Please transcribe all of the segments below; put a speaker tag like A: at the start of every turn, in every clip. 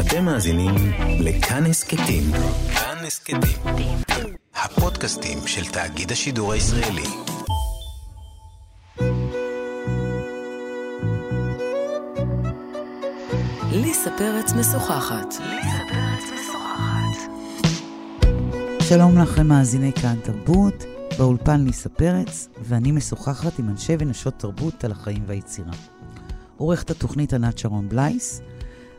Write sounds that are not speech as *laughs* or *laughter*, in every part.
A: אתם מאזינים לכאן הסכתים. כאן הסכתים. הפודקאסטים של תאגיד השידור הישראלי.
B: ליסה פרץ משוחחת.
C: שלום לכם מאזיני כאן תרבות, באולפן ליסה פרץ, ואני משוחחת עם אנשי ונשות תרבות על החיים והיצירה. עורכת התוכנית ענת שרון בלייס,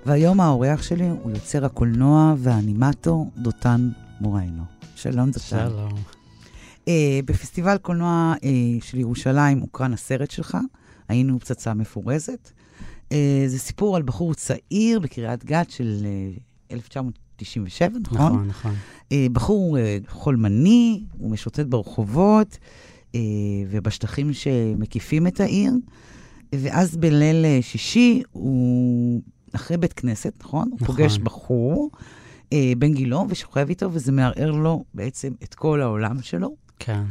C: והיום האורח שלי הוא יוצר הקולנוע והאנימטור דותן מוריינו. שלום דותן.
D: שלום.
C: Uh, בפסטיבל קולנוע uh, של ירושלים הוקרן הסרט שלך, היינו פצצה מפורזת. Uh, זה סיפור על בחור צעיר בקריית גת של uh, 1997, נכון?
D: נכון, נכון.
C: Uh, בחור uh, חולמני, הוא משוטט ברחובות uh, ובשטחים שמקיפים את העיר, ואז בליל שישי הוא אחרי בית כנסת, נכון? הוא
D: נכון.
C: פוגש בחור, אה, בן גילו, ושוכב איתו, וזה מערער לו בעצם את כל העולם שלו.
D: כן.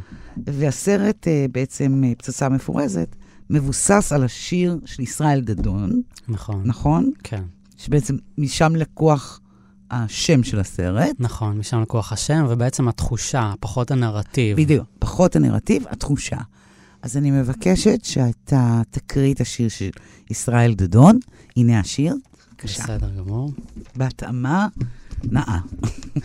C: והסרט אה, בעצם, אה, פצצה מפורזת, מבוסס על השיר של ישראל דדון,
D: נכון.
C: נכון?
D: כן.
C: שבעצם משם לקוח השם של הסרט.
D: נכון, משם לקוח השם, ובעצם התחושה, פחות הנרטיב.
C: בדיוק. פחות הנרטיב, התחושה. אז אני מבקשת שאתה תקריא את השיר של ישראל דדון. הנה השיר. בבקשה.
D: בסדר גמור.
C: בהתאמה נאה.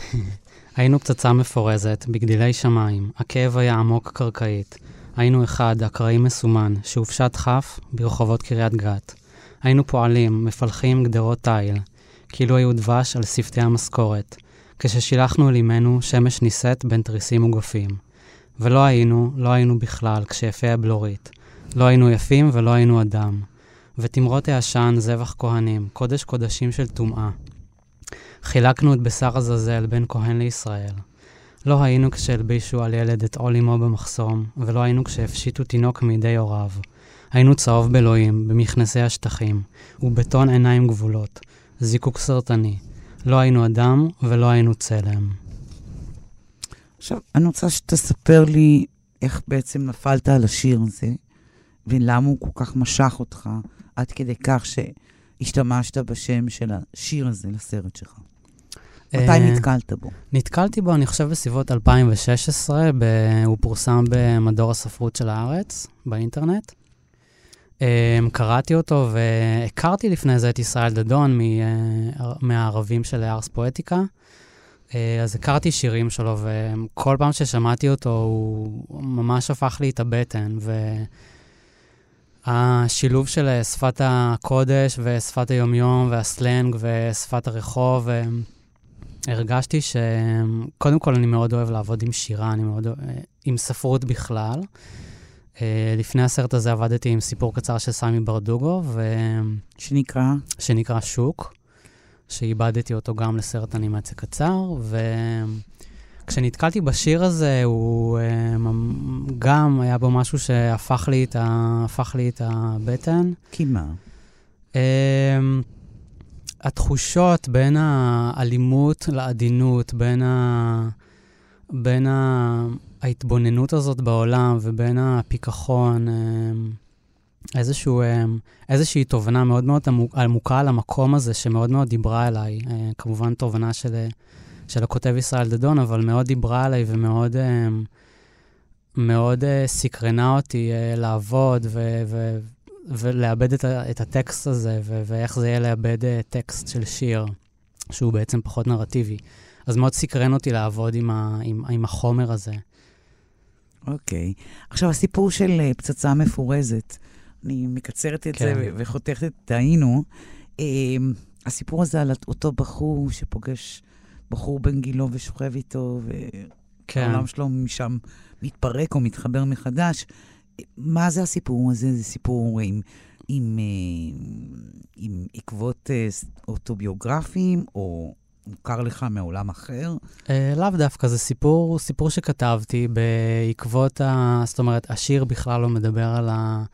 C: *laughs*
D: היינו פצצה מפורזת, בגדילי שמיים, הכאב היה עמוק קרקעית. היינו אחד, אקראי מסומן, שהופשט כף ברחובות קריית גת. היינו פועלים, מפלחים גדרות תיל, כאילו היו דבש על שפתי המשכורת. כששילחנו אל אמנו, שמש נישאת בין תריסים מוגפים. ולא היינו, לא היינו בכלל, כשיפה הבלורית. לא היינו יפים ולא היינו אדם. ותמרות העשן זבח כהנים, קודש קודשים של טומאה. חילקנו את בשר עזאזל בין כהן לישראל. לא היינו כשהלבישו על ילד את עול אמו במחסום, ולא היינו כשהפשיטו תינוק מידי הוריו. היינו צהוב באלוהים, במכנסי השטחים, ובטון עיניים גבולות, זיקוק סרטני. לא היינו אדם ולא היינו צלם.
C: עכשיו, אני רוצה שתספר לי איך בעצם נפלת על השיר הזה, ולמה הוא כל כך משך אותך, עד כדי כך שהשתמשת בשם של השיר הזה לסרט שלך. מתי
D: אה,
C: נתקלת בו?
D: נתקלתי בו, אני חושב, בסביבות 2016, ב... הוא פורסם במדור הספרות של הארץ, באינטרנט. Um, קראתי אותו והכרתי לפני זה את ישראל דדון מ- מהערבים של ארס פואטיקה. אז הכרתי שירים שלו, וכל פעם ששמעתי אותו, הוא ממש הפך לי את הבטן. והשילוב של אה, שפת הקודש ושפת היומיום והסלנג ושפת הרחוב, אה, הרגשתי שקודם כל אני מאוד אוהב לעבוד עם שירה, אני מאוד אוהב, עם ספרות בכלל. Uh, לפני הסרט הזה עבדתי עם סיפור קצר של סמי ברדוגו, ו...
C: שנקרא?
D: שנקרא שוק, שאיבדתי אותו גם לסרט אנימציה קצר, וכשנתקלתי בשיר הזה, הוא uh, גם היה בו משהו שהפך לי את, ה... לי את הבטן.
C: כי מה?
D: Uh, התחושות בין האלימות לעדינות, בין, ה... בין ה... ההתבוננות הזאת בעולם ובין הפיכחון, איזשהו, איזושהי תובנה מאוד מאוד עמוקה על המקום הזה, שמאוד מאוד דיברה אליי. כמובן תובנה של, של הכותב ישראל דדון, אבל מאוד דיברה אליי ומאוד מאוד סקרנה אותי לעבוד ו, ו, ולאבד את, את הטקסט הזה, ו, ואיך זה יהיה לאבד טקסט של שיר, שהוא בעצם פחות נרטיבי. אז מאוד סקרן אותי לעבוד עם, ה, עם, עם החומר הזה.
C: אוקיי. Okay. עכשיו, הסיפור של פצצה מפורזת, אני מקצרת את כן. זה וחותכת את היינו. Uh, הסיפור הזה על אותו בחור שפוגש בחור בן גילו ושוכב איתו, והעולם כן. שלו משם מתפרק או מתחבר מחדש. מה זה הסיפור הזה? זה סיפור עם, עם, עם, עם עקבות אוטוביוגרפיים, או מוכר לך מעולם אחר?
D: Uh, לאו דווקא, זה סיפור, סיפור שכתבתי בעקבות ה... זאת אומרת, השיר בכלל לא מדבר על, ה,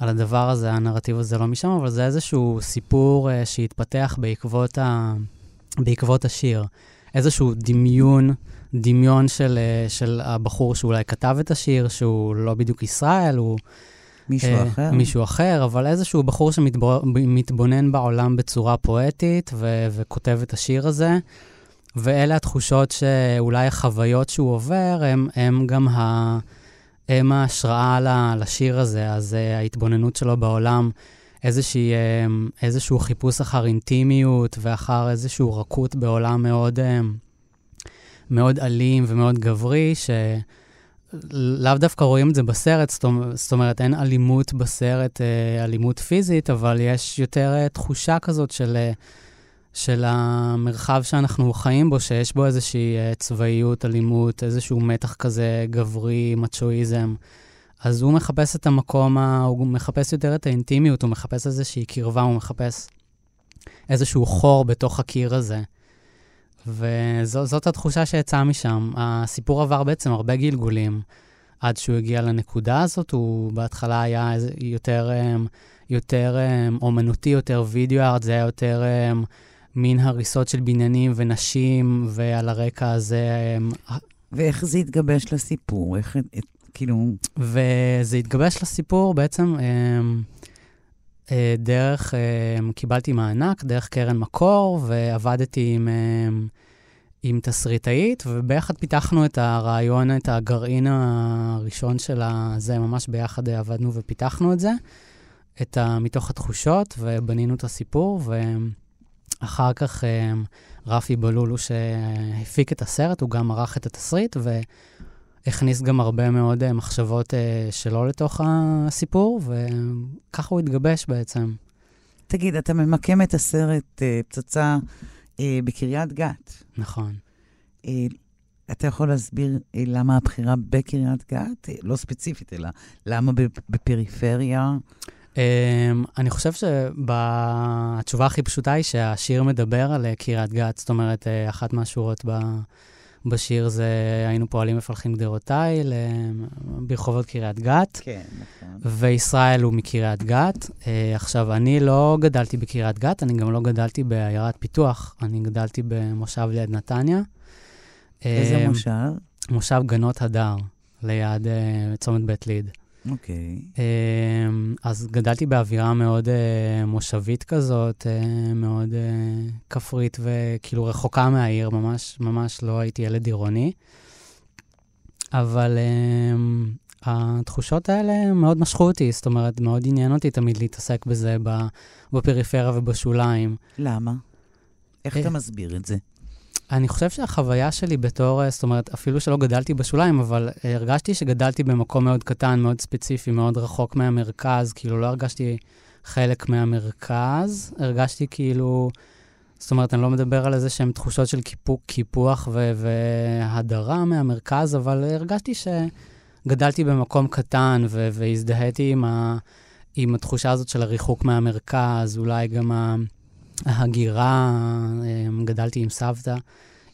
D: על הדבר הזה, הנרטיב הזה לא משם, אבל זה איזשהו סיפור uh, שהתפתח בעקבות, ה, בעקבות השיר. איזשהו דמיון, דמיון של, uh, של הבחור שאולי כתב את השיר, שהוא לא בדיוק ישראל, הוא...
C: מישהו
D: אה,
C: אחר?
D: מישהו אחר, אבל איזשהו בחור שמתבונן בעולם בצורה פואטית ו- וכותב את השיר הזה. ואלה התחושות שאולי החוויות שהוא עובר, הם, הם גם ה... הם ההשראה לשיר הזה. אז uh, ההתבוננות שלו בעולם, איזושהי, uh, איזשהו חיפוש אחר אינטימיות ואחר איזשהו רכות בעולם מאוד, uh, מאוד אלים ומאוד גברי, ש... לאו דווקא רואים את זה בסרט, זאת אומרת, אין אלימות בסרט, אלימות פיזית, אבל יש יותר תחושה כזאת של של המרחב שאנחנו חיים בו, שיש בו איזושהי אה, צבאיות, אלימות, איזשהו מתח כזה גברי, מצ'ואיזם. אז הוא מחפש את המקום. הוא מחפש יותר את האינטימיות, הוא מחפש איזושהי קרבה, הוא מחפש איזשהו חור בתוך הקיר הזה. וזאת התחושה שיצאה משם. הסיפור עבר בעצם הרבה גלגולים עד שהוא הגיע לנקודה הזאת. הוא בהתחלה היה יותר, אה, יותר אה, אומנותי, יותר וידאו ארט, זה היה יותר מין הריסות של בניינים ונשים, ועל הרקע הזה...
C: ואיך זה התגבש לסיפור? איך, כאילו...
D: וזה התגבש לסיפור בעצם אה, אה, דרך, אה, קיבלתי מענק, דרך קרן מקור, ועבדתי עם, עם תסריטאית, וביחד פיתחנו את הרעיון, את הגרעין הראשון של הזה, ממש ביחד עבדנו ופיתחנו את זה, את ה, מתוך התחושות, ובנינו את הסיפור, ו... אחר כך רפי בלולו, שהפיק את הסרט, הוא גם ערך את התסריט, והכניס גם הרבה מאוד אה, מחשבות אה, שלו לתוך הסיפור, וככה הוא התגבש בעצם.
C: תגיד, אתה ממקם את הסרט פצצה בקריית גת.
D: נכון.
C: אתה יכול להסביר למה הבחירה בקריית גת? לא ספציפית, אלא למה בפריפריה?
D: Um, אני חושב שהתשובה הכי פשוטה היא שהשיר מדבר על אה, קריית גת, זאת אומרת, אה, אחת מהשורות ב, בשיר זה היינו פועלים מפלחים גדרותיי ברחובות קריית גת.
C: כן, נכון.
D: וישראל הוא מקריית גת. Uh, עכשיו, אני לא גדלתי בקריית גת, אני גם לא גדלתי בעיירת פיתוח, אני גדלתי במושב ליד נתניה.
C: איזה uh, מושב?
D: מושב גנות הדר, ליד uh, צומת בית ליד.
C: אוקיי. Okay.
D: אמ, אז גדלתי באווירה מאוד uh, מושבית כזאת, uh, מאוד uh, כפרית וכאילו רחוקה מהעיר, ממש, ממש לא הייתי ילד עירוני. אבל uh, התחושות האלה מאוד משכו אותי, זאת אומרת, מאוד עניין אותי תמיד להתעסק בזה בפריפריה ובשוליים.
C: למה? איך אתה מסביר את זה?
D: אני חושב שהחוויה שלי בתור, אה, זאת אומרת, אפילו שלא גדלתי בשוליים, אבל אה, הרגשתי שגדלתי במקום מאוד קטן, מאוד ספציפי, מאוד רחוק מהמרכז, כאילו לא הרגשתי חלק מהמרכז, הרגשתי כאילו, זאת אומרת, אני לא מדבר על איזה שהן תחושות של קיפוק, קיפוח ו- והדרה מהמרכז, אבל הרגשתי שגדלתי במקום קטן ו- והזדהיתי עם, ה- עם התחושה הזאת של הריחוק מהמרכז, אולי גם ה... ההגירה, אה, גדלתי עם סבתא,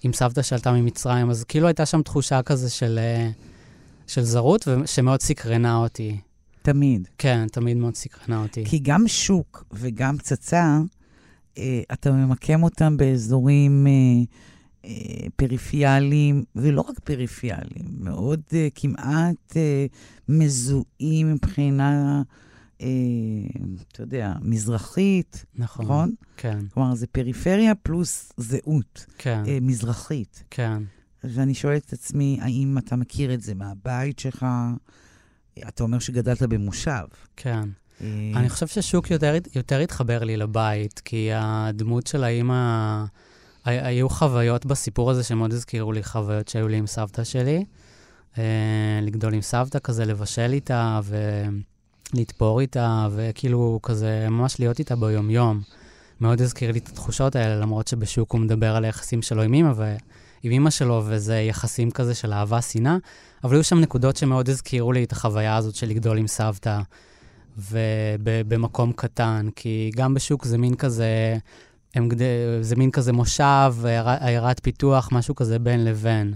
D: עם סבתא שעלתה ממצרים, אז כאילו הייתה שם תחושה כזה של, אה, של זרות, שמאוד סקרנה אותי.
C: תמיד.
D: כן, תמיד מאוד סקרנה אותי.
C: כי גם שוק וגם פצצה, אה, אתה ממקם אותם באזורים פריפיאליים, ולא רק פריפיאליים, מאוד כמעט מזוהים מבחינה... אה, אתה יודע, מזרחית,
D: נכון?
C: נכון?
D: כן.
C: כלומר, זה פריפריה פלוס זהות
D: כן.
C: אה, מזרחית.
D: כן.
C: ואני שואלת את עצמי, האם אתה מכיר את זה מהבית שלך? אתה אומר שגדלת במושב.
D: כן. אה... אני חושב ששוק יותר, יותר התחבר לי לבית, כי הדמות של האימא, היו חוויות בסיפור הזה שמאוד הזכירו לי חוויות שהיו לי עם סבתא שלי. אה, לגדול עם סבתא כזה, לבשל איתה, ו... לתפור איתה, וכאילו כזה ממש להיות איתה ביומיום. מאוד הזכיר לי את התחושות האלה, למרות שבשוק הוא מדבר על היחסים שלו עם אימא, ועם אימא שלו, וזה יחסים כזה של אהבה-שנאה, אבל היו שם נקודות שמאוד הזכירו לי את החוויה הזאת של לגדול עם סבתא, ובמקום קטן, כי גם בשוק זה מין כזה, הם, זה מין כזה מושב, עיירת פיתוח, משהו כזה בין לבין.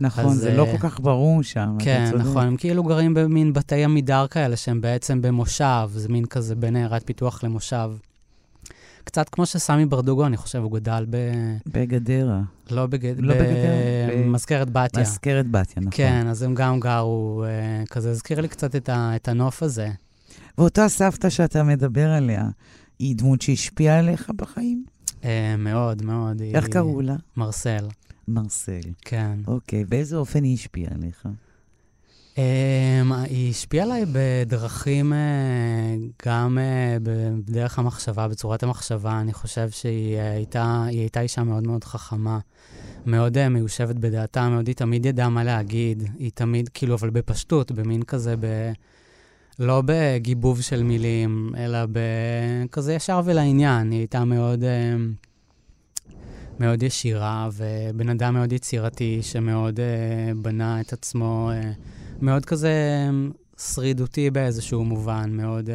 C: נכון, אז, זה לא כל כך ברור שם,
D: כן, נכון, הם כאילו גרים במין בתי עמידר כאלה, שהם בעצם במושב, זה מין כזה בין עיירת פיתוח למושב. קצת כמו שסמי ברדוגו, אני חושב, הוא גדל ב...
C: בגדרה.
D: לא, בגד... לא ב... בגדרה. במזכרת בתיה.
C: מזכרת בתיה, נכון.
D: כן, אז הם גם גרו, uh, כזה הזכיר לי קצת את, ה... את הנוף הזה.
C: ואותה סבתא שאתה מדבר עליה, היא דמות שהשפיעה עליך בחיים?
D: אה, מאוד, מאוד.
C: איך
D: היא-
C: קראו לה?
D: מרסל,
C: מרסל.
D: כן.
C: אוקיי, באיזה אופן היא השפיעה עליך?
D: Um, היא השפיעה עליי בדרכים, uh, גם uh, בדרך המחשבה, בצורת המחשבה. אני חושב שהיא uh, הייתה, הייתה אישה מאוד מאוד חכמה, מאוד uh, מיושבת בדעתה, מאוד היא תמיד ידעה מה להגיד. היא תמיד, כאילו, אבל בפשטות, במין כזה, ב... לא בגיבוב של מילים, אלא בכזה ישר ולעניין. היא הייתה מאוד... Uh, מאוד ישירה, ובן אדם מאוד יצירתי, שמאוד uh, בנה את עצמו, uh, מאוד כזה um, שרידותי באיזשהו מובן, מאוד uh,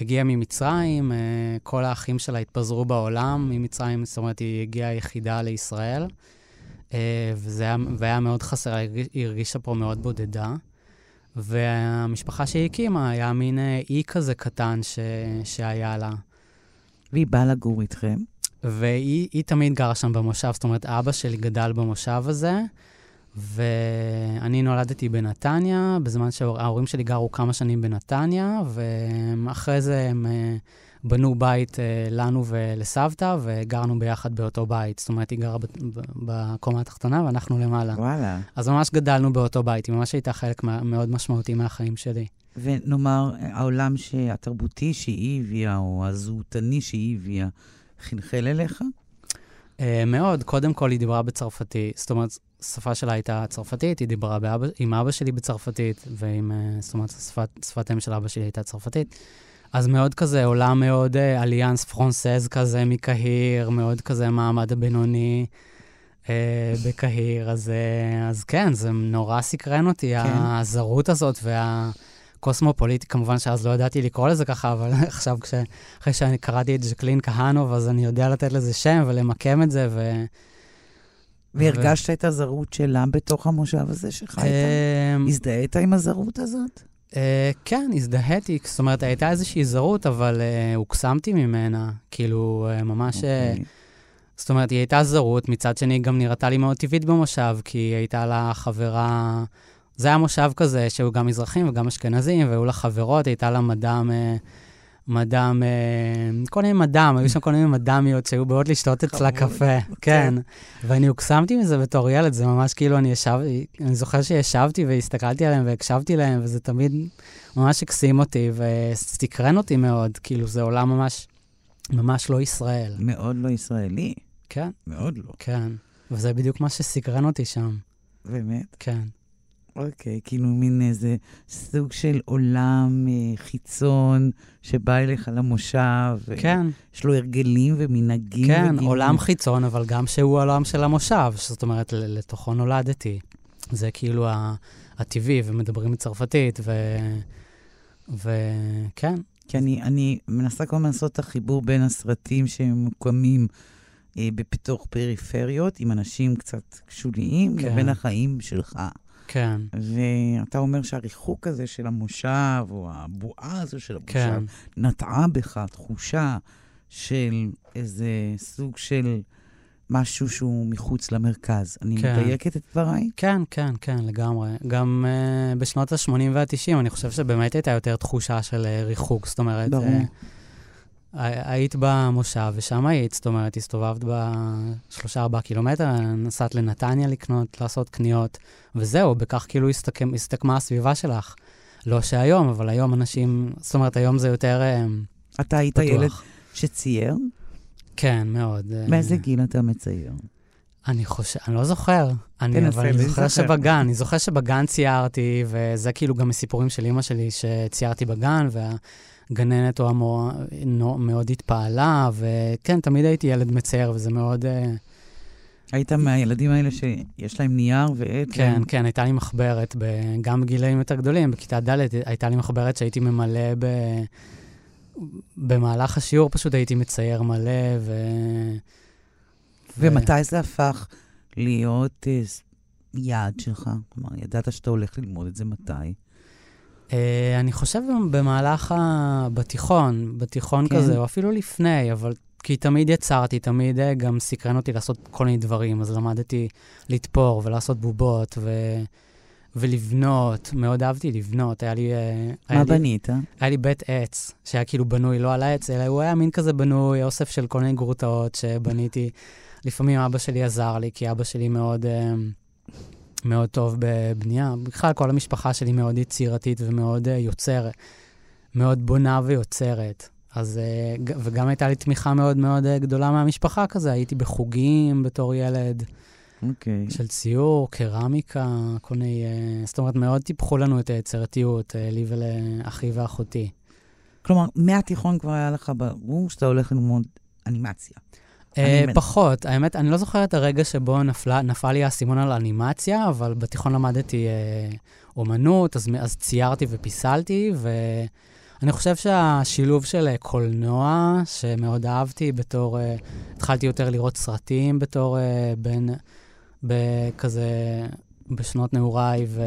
D: הגיע ממצרים, uh, כל האחים שלה התפזרו בעולם ממצרים, זאת אומרת, היא הגיעה יחידה לישראל, uh, וזה היה, והיה מאוד חסר, היא הרגיש- היא הרגישה פה מאוד בודדה. והמשפחה שהיא הקימה היה מין אי כזה קטן ש, שהיה לה.
C: והיא באה לגור איתכם?
D: והיא היא תמיד גרה שם במושב, זאת אומרת, אבא שלי גדל במושב הזה, ואני נולדתי בנתניה, בזמן שההורים שלי גרו כמה שנים בנתניה, ואחרי זה הם אה, בנו בית אה, לנו ולסבתא, וגרנו ביחד באותו בית. זאת אומרת, היא גרה בקומה התחתונה ואנחנו למעלה.
C: וואלה. אז
D: ממש גדלנו באותו בית, היא ממש הייתה חלק מאוד משמעותי מהחיים שלי.
C: ונאמר, העולם התרבותי שהיא הביאה, או הזהותני שהיא הביאה, חלחל אליך?
D: Uh, מאוד. קודם כל, היא דיברה בצרפתית. זאת אומרת, השפה שלה הייתה צרפתית, היא דיברה באבא, עם אבא שלי בצרפתית, ועם, uh, זאת אומרת, שפת, שפת אם של אבא שלי הייתה צרפתית. אז מאוד כזה, עולם מאוד אליאנס פרנסז כזה מקהיר, מאוד כזה מעמד הבינוני uh, בקהיר. אז, אז כן, זה נורא סקרן אותי,
C: כן.
D: הזרות הזאת וה... קוסמופוליטי, כמובן שאז לא ידעתי לקרוא לזה ככה, אבל *laughs* עכשיו, כש... אחרי שאני קראתי את ז'קלין כהנוב, אז אני יודע לתת לזה שם ולמקם את זה, ו...
C: והרגשת את הזרות שלה בתוך המושב הזה שחיית?
D: אמ,
C: הזדהית עם הזרות הזאת?
D: אה, כן, הזדהיתי, זאת אומרת, הייתה איזושהי זרות, אבל אה, הוקסמתי ממנה, כאילו, אה, ממש... אה,
C: אוקיי.
D: זאת אומרת, היא הייתה זרות, מצד שני היא גם נראתה לי מאוד טבעית במושב, כי היא הייתה לה חברה... זה היה מושב כזה, שהיו גם מזרחים וגם אשכנזים, והיו לה חברות, הייתה לה מדאם... אה, מדאם, אה, כל מיני מדאם, היו שם כל מיני מדאמיות שהיו באות לשתות אצלה. קפה, כן. ואני הוקסמתי מזה בתור ילד, זה ממש כאילו אני ישב, אני זוכר שישבתי והסתכלתי עליהם והקשבתי להם, וזה תמיד ממש הקסים אותי וסקרן אותי מאוד, כאילו זה עולם ממש, ממש לא ישראל.
C: מאוד לא ישראלי,
D: כן,
C: מאוד לא.
D: כן. וזה בדיוק מה שסקרן אותי שם,
C: באמת?
D: כן.
C: אוקיי, כאילו מין איזה סוג של עולם אה, חיצון שבא אליך למושב.
D: כן,
C: יש לו הרגלים ומנהגים.
D: כן,
C: וגילים.
D: עולם חיצון, אבל גם שהוא העולם של המושב, זאת אומרת, לתוכו נולדתי. זה כאילו הטבעי, ומדברים בצרפתית, ו... וכן,
C: כי אני, אני מנסה כל הזמן לעשות את החיבור בין הסרטים שמוקמים אה, בתוך פריפריות, עם אנשים קצת שוליים,
D: כן.
C: לבין החיים שלך.
D: כן,
C: ואתה אומר שהריחוק הזה של המושב, או הבועה הזו של המושב,
D: כן.
C: נטעה בך תחושה של איזה סוג של משהו שהוא מחוץ למרכז. אני
D: כן.
C: מדייקת את דבריי?
D: כן, כן, כן, לגמרי. גם uh, בשנות ה-80 וה-90, אני חושב שבאמת הייתה יותר תחושה של uh, ריחוק, זאת אומרת...
C: ברור.
D: Uh, היית במושב, ושם היית, זאת אומרת, הסתובבת בשלושה-ארבעה קילומטר, נסעת לנתניה לקנות, לעשות קניות, וזהו, בכך כאילו הסתכם, הסתכמה הסביבה שלך. לא שהיום, אבל היום אנשים, זאת אומרת, היום זה יותר אה,
C: אתה היית
D: פתוח.
C: ילד שצייר?
D: כן, מאוד. אה,
C: מאיזה גיל אתה מצייר?
D: אני חושב, אני לא זוכר. אני, אבל אני זוכר. שבגן, אני זוכר שבגן ציירתי, וזה כאילו גם מסיפורים של אימא שלי, שציירתי בגן, והגננת או המורה מאוד התפעלה, וכן, תמיד הייתי ילד מצייר, וזה מאוד... אה,
C: היית מהילדים האלה שיש להם נייר ועט?
D: כן,
C: והם-
D: כן, הייתה לי מחברת, ב- גם בגילאים יותר גדולים, בכיתה ד' הייתה לי מחברת שהייתי ממלא ב... במהלך השיעור פשוט הייתי מצייר מלא, ו...
C: ומתי זה הפך להיות אה, יעד שלך? כלומר, ידעת שאתה הולך ללמוד את זה מתי?
D: Uh, אני חושב במהלך ה... בתיכון, בתיכון
C: כן.
D: כזה, או אפילו לפני, אבל כי תמיד יצרתי, תמיד uh, גם סקרן אותי לעשות כל מיני דברים, אז למדתי לתפור ולעשות בובות, ו... ולבנות, מאוד אהבתי לבנות. היה לי... אה,
C: מה
D: היה לי-
C: בנית?
D: היה לי בית עץ, שהיה כאילו בנוי לא על העץ, אלא הוא היה מין כזה בנוי, אוסף של כל מיני גרוטאות שבניתי. לפעמים אבא שלי עזר לי, כי אבא שלי מאוד, אה, מאוד טוב בבנייה. בכלל, כל המשפחה שלי מאוד יצירתית ומאוד אה, יוצרת, מאוד בונה ויוצרת. אז, ג- וגם הייתה לי תמיכה מאוד מאוד אה, גדולה מהמשפחה כזה, הייתי בחוגים בתור ילד.
C: אוקיי.
D: של ציור, קרמיקה, כל מיני... אה, זאת אומרת, מאוד טיפחו לנו את היצירתיות, אה, לי ולאחי ואחותי.
C: כלומר, מהתיכון כבר היה לך ברור שאתה הולך ללמוד אנימציה.
D: אה, פחות, האמת, אני לא זוכר את הרגע שבו נפלה, נפל לי האסימון על אנימציה, אבל בתיכון למדתי אה, אומנות, אז, אז ציירתי ופיסלתי, ואני חושב שהשילוב של אה, קולנוע, שמאוד אהבתי בתור... אה, התחלתי יותר לראות סרטים בתור אה, בן... בכזה... בשנות נעוריי, ו...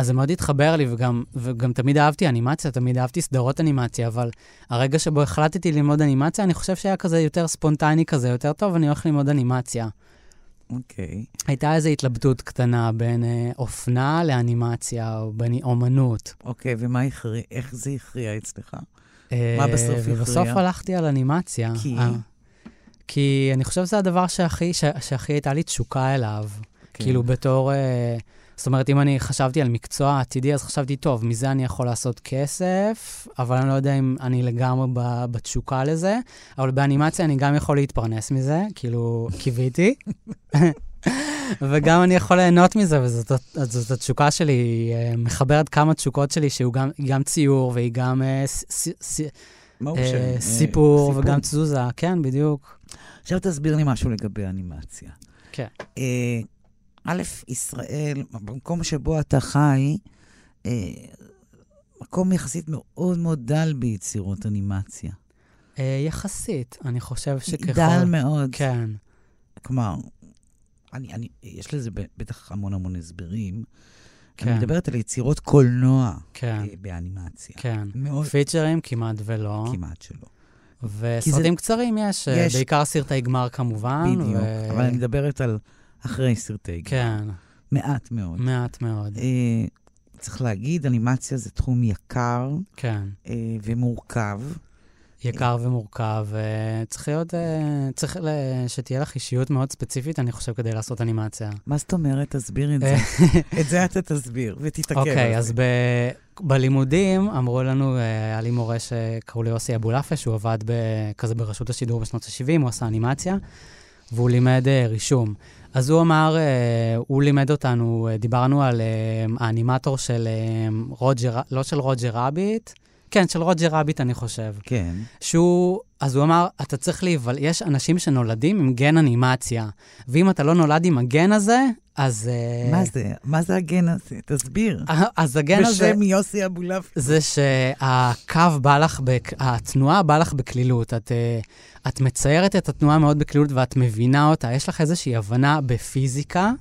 D: אז זה מאוד התחבר לי, וגם, וגם תמיד אהבתי אנימציה, תמיד אהבתי סדרות אנימציה, אבל הרגע שבו החלטתי ללמוד אנימציה, אני חושב שהיה כזה יותר ספונטני כזה, יותר טוב, אני הולך ללמוד אנימציה.
C: אוקיי.
D: הייתה איזו התלבטות קטנה בין אה, אופנה לאנימציה, או בין אומנות.
C: אוקיי, ומה הכריע? איך זה הכריע אצלך?
D: אה,
C: מה בסוף הכריע?
D: ובסוף הלכתי על אנימציה.
C: כי?
D: אה, כי אני חושב שזה הדבר שהכי, שהכי הייתה לי תשוקה אליו.
C: כן.
D: כאילו בתור... אה, זאת אומרת, אם אני חשבתי על מקצוע עתידי, אז חשבתי, טוב, מזה אני יכול לעשות כסף, אבל אני לא יודע אם אני לגמרי בתשוקה לזה, אבל באנימציה אני גם יכול להתפרנס מזה, כאילו, קיוויתי. *laughs* וגם אני יכול ליהנות מזה, וזאת זאת התשוקה שלי, היא אה, מחברת כמה תשוקות שלי, שהוא גם, גם ציור, והיא גם אה? אה, סיפור, וגם תזוזה, כן, בדיוק.
C: עכשיו תסביר לי משהו לגבי אנימציה.
D: כן.
C: א', ישראל, במקום שבו אתה חי, אה, מקום יחסית מאוד מאוד דל ביצירות אנימציה.
D: אה, יחסית, אני חושב שככל...
C: דל מאוד.
D: כן,
C: כלומר, אני, אני, יש לזה בטח המון המון הסברים.
D: כן.
C: אני מדברת על יצירות קולנוע
D: כן,
C: אה, באנימציה.
D: כן.
C: מאוד,
D: פיצ'רים כמעט ולא.
C: כמעט שלא.
D: וסרטים קצרים יש, אה,
C: יש.
D: בעיקר סרטי גמר כמובן.
C: בדיוק.
D: ו-
C: אבל אני מדברת על אחרי סרטי גמר.
D: כן,
C: מעט מאוד.
D: מעט מאוד.
C: אה, צריך להגיד, אנימציה זה תחום יקר
D: כן.
C: אה, ומורכב.
D: יקר ומורכב, וצריך להיות, אה, צריך שתהיה לך אישיות מאוד ספציפית, אני חושב, כדי לעשות אנימציה.
C: מה זאת אומרת? תסביר את זה. *laughs* את זה אתה תסביר, ותתעכב על זה.
D: אוקיי, אז. בלימודים אמרו לנו, אה, היה לי מורה שקראו לו יוסי אבולאפה, שהוא עבד. כזה ברשות השידור בשנות ה-70, הוא עשה אנימציה, והוא לימד אה, רישום. אז הוא אמר, אה, הוא לימד אותנו, אה, דיברנו על האנימטור של רוג'ר, לא של רוג'ר רביט, כן, של רוג'ר רביט, אני חושב.
C: כן.
D: שהוא, אז הוא אמר, אתה צריך להיוול... יש אנשים שנולדים עם גן אנימציה, ואם אתה לא נולד עם הגן הזה, אז... אה,
C: מה זה? מה זה הגן הזה? תסביר.
D: אז הגן הזה...
C: בשם יוסי אבולעפיה.
D: זה שהקו בא לך, בק... התנועה באה לך בקלילות. את, אה, את מציירת את התנועה מאוד בקלילות ואת מבינה אותה. יש לך איזושהי הבנה בפיזיקה.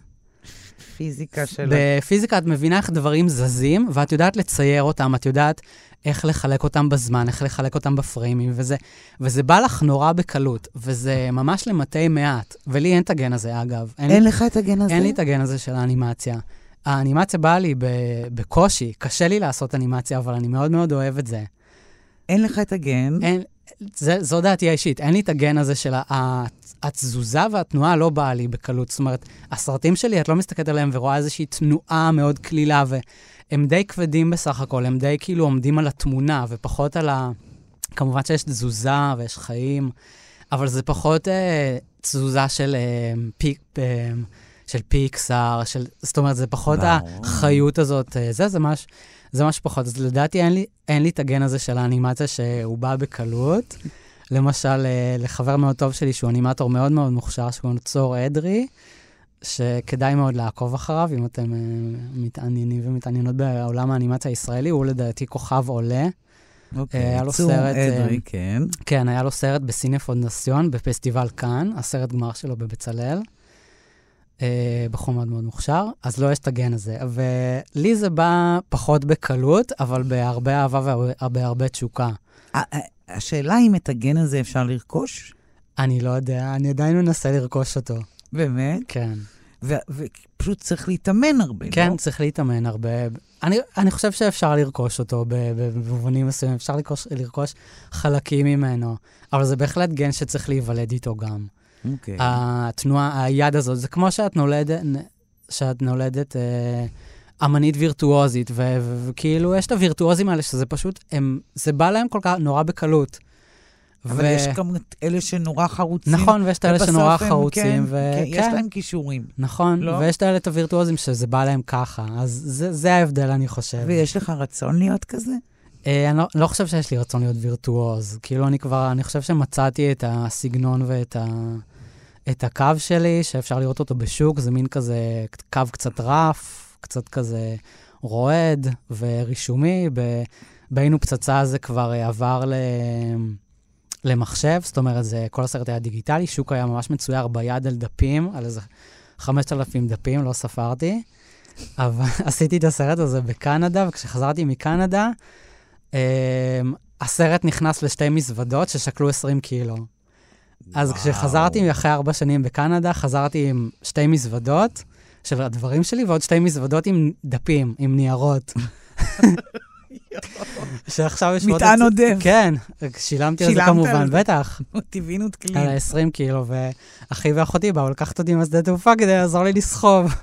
C: פיזיקה של...
D: בפיזיקה את מבינה איך דברים זזים, ואת יודעת לצייר אותם, את יודעת איך לחלק אותם בזמן, איך לחלק אותם בפריימים, וזה, וזה בא לך נורא בקלות, וזה ממש למתי מעט. ולי אין את הגן הזה, אגב. אין,
C: אין
D: לי,
C: לך את הגן הזה?
D: אין לי את הגן הזה של האנימציה. האנימציה באה לי בקושי, קשה לי לעשות אנימציה, אבל אני מאוד מאוד אוהב את זה.
C: אין לך את הגן.
D: אין, זה, זו דעתי האישית, אין לי את הגן הזה של התזוזה והתנועה לא באה לי בקלות. זאת אומרת, הסרטים שלי, את לא מסתכלת עליהם ורואה איזושהי תנועה מאוד קלילה, והם די כבדים בסך הכל, הם די כאילו עומדים על התמונה, ופחות על ה... כמובן שיש תזוזה ויש חיים, אבל זה פחות אה, תזוזה של, אה, פיק, אה, של פיקסאר, של... זאת אומרת, זה פחות
C: ברור.
D: החיות הזאת. אה, זה, זה ממש... זה ממש פחות. אז לדעתי אין לי, אין לי את הגן הזה של האנימציה שהוא בא בקלות. למשל, אה, לחבר מאוד טוב שלי, שהוא אנימטור מאוד מאוד מוכשר, שקוראים לו צור אדרי, שכדאי מאוד לעקוב אחריו, אם אתם אה, מתעניינים ומתעניינות בעולם האנימציה הישראלי, הוא לדעתי כוכב עולה.
C: אוקיי.
D: היה לו סרט,
C: אדרי,
D: אה,
C: כן.
D: כן, היה לו סרט בסיניה פונדסיון, בפסטיבל כאן, הסרט גמר שלו בבצלאל. אה, בחור מאוד מאוד מוכשר, אז לא יש את הגן הזה. ולי זה בא פחות בקלות, אבל בהרבה אהבה ובהרבה תשוקה.
C: ה- ה- השאלה אם את הגן הזה אפשר לרכוש?
D: אני לא יודע, אני עדיין מנסה לרכוש אותו.
C: באמת?
D: כן.
C: ופשוט צריך להתאמן הרבה,
D: כן,
C: לא?
D: צריך להתאמן הרבה. אני, אני חושב שאפשר לרכוש אותו במובנים מסוימים, אפשר לרכוש, לרכוש חלקים ממנו, אבל זה בהחלט גן שצריך להיוולד איתו גם.
C: אוקיי.
D: התנועה, היד הזאת, זה כמו שאת נולדת, שאת נולדת אה, אמנית וירטואוזית, וכאילו יש את הווירטואוזים האלה שזה פשוט, הם, זה בא להם כל כך נורא בקלות.
C: אבל ו... יש גם את אלה שנורא חרוצים.
D: נכון, ויש את אלה שנורא
C: הם,
D: חרוצים.
C: כן,
D: ו...
C: כן, יש להם כישורים.
D: נכון,
C: לא?
D: ויש את האלה את הווירטואוזים שזה בא להם ככה. אז זה, זה ההבדל, אני חושב.
C: ויש לך רצון להיות כזה?
D: אה, אני לא, לא חושב שיש לי רצון להיות וירטואוז. כאילו, אני כבר, אני חושב שמצאתי את הסגנון ואת ה... את הקו שלי, שאפשר לראות אותו בשוק, זה מין כזה קו קצת רף, קצת כזה רועד ורישומי. בהיינו פצצה זה כבר עבר ל... למחשב, זאת אומרת, זה, כל הסרט היה דיגיטלי, שוק היה ממש מצויר ביד על דפים, על איזה 5,000 דפים, לא ספרתי. אבל *laughs* עשיתי את הסרט הזה בקנדה, וכשחזרתי מקנדה, אה, הסרט נכנס לשתי מזוודות ששקלו 20 קילו. אז כשחזרתי אחרי ארבע שנים בקנדה, חזרתי עם שתי מזוודות של הדברים שלי, ועוד שתי מזוודות עם דפים, עם ניירות. *laughs* שעכשיו יש...
C: מטען עודף.
D: כן, שילמתי על זה כמובן, בטח. *laughs*
C: טבעינות כלי.
D: על ה-20 קילו, ואחי ואחותי באו לקחת אותי מהשדה תעופה כדי לעזור לי לסחוב.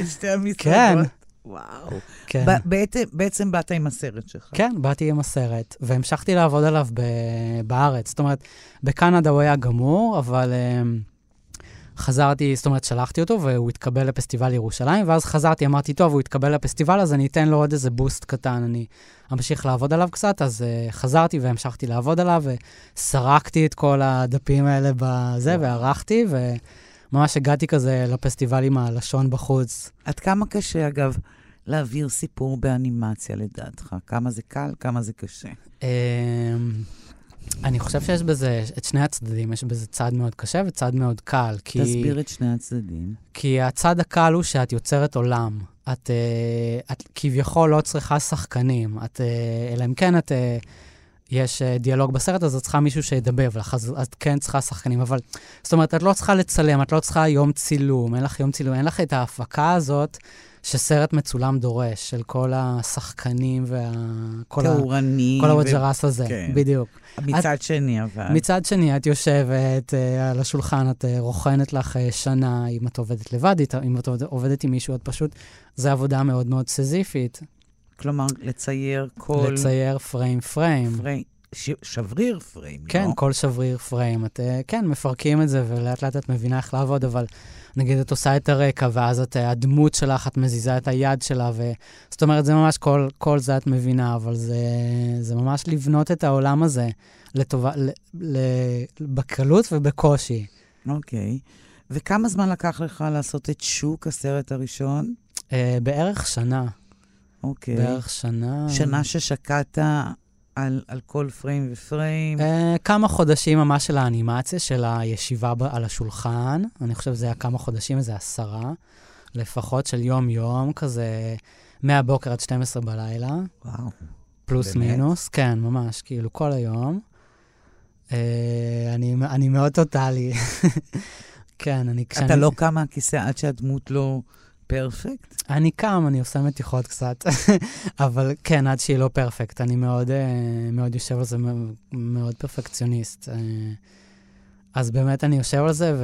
C: את שתי המסעדות.
D: כן.
C: וואו.
D: כן.
C: בעצם, בעצם באת עם הסרט שלך.
D: כן, באתי עם הסרט, והמשכתי לעבוד עליו ב- בארץ. זאת אומרת, בקנדה הוא היה גמור, אבל um, חזרתי, זאת אומרת, שלחתי אותו, והוא התקבל לפסטיבל ירושלים, ואז חזרתי, אמרתי, טוב, הוא התקבל לפסטיבל, אז אני אתן לו עוד איזה בוסט קטן, אני אמשיך לעבוד עליו קצת, אז uh, חזרתי והמשכתי לעבוד עליו, וסרקתי את כל הדפים האלה בזה, וערכתי, וממש הגעתי כזה לפסטיבל עם הלשון בחוץ.
C: עד כמה קשה, אגב, להעביר סיפור באנימציה, לדעתך? כמה זה קל, כמה זה קשה?
D: אמ, אני חושב שיש בזה, את שני הצדדים, יש בזה צד מאוד קשה וצד מאוד קל. כי,
C: תסביר את שני הצדדים.
D: כי הצד הקל הוא שאת יוצרת עולם. את, uh, את כביכול לא צריכה שחקנים, את, uh, אלא אם כן את... יש uh, דיאלוג בסרט, אז את צריכה מישהו שידבב לך, אז את כן צריכה שחקנים, אבל... זאת אומרת, את לא צריכה לצלם, את לא צריכה יום צילום, אין לך יום צילום, אין לך את ההפקה הזאת שסרט מצולם דורש, של כל השחקנים וה...
C: תאורנים.
D: כל הווג'רס ו... הזה,
C: כן.
D: בדיוק.
C: מצד
D: את,
C: שני, אבל.
D: מצד שני, את יושבת uh, על השולחן, את uh, רוכנת לך uh, שנה, אם את עובדת לבד, אם את עובדת עם מישהו, את פשוט, זו עבודה מאוד מאוד סזיפית.
C: כלומר, לצייר כל...
D: לצייר פריים פריים.
C: פריים. ש... שבריר פריים,
D: כן,
C: לא?
D: כל שבריר פריים. את, uh, כן, מפרקים את זה, ולאט לאט את מבינה איך לעבוד, אבל נגיד את עושה את הרקע, ואז את, הדמות שלך, את מזיזה את היד שלה, ו... זאת אומרת, זה ממש כל, כל זה את מבינה, אבל זה, זה ממש לבנות את העולם הזה לטובה, ל, ל, בקלות ובקושי.
C: אוקיי. וכמה זמן לקח לך לעשות את שוק, הסרט הראשון?
D: Uh, בערך שנה.
C: אוקיי.
D: בערך שנה.
C: שנה ששקעת על, על כל פריים ופריים?
D: Uh, כמה חודשים ממש של האנימציה, של הישיבה ב- על השולחן. אני חושב שזה היה כמה חודשים, איזה עשרה, לפחות של יום-יום, כזה מהבוקר עד 12 בלילה.
C: וואו.
D: פלוס
C: באמת?
D: מינוס, כן, ממש, כאילו כל היום. Uh, אני, אני מאוד טוטאלי. *laughs* כן, אני...
C: כשאני... אתה לא קם מהכיסא עד שהדמות לא פרפקט?
D: אני קם, אני עושה מתיחות קצת, *laughs* אבל כן, עד שהיא לא פרפקט. אני מאוד, uh, מאוד יושב על זה, מאוד פרפקציוניסט. Uh, אז באמת אני יושב על זה,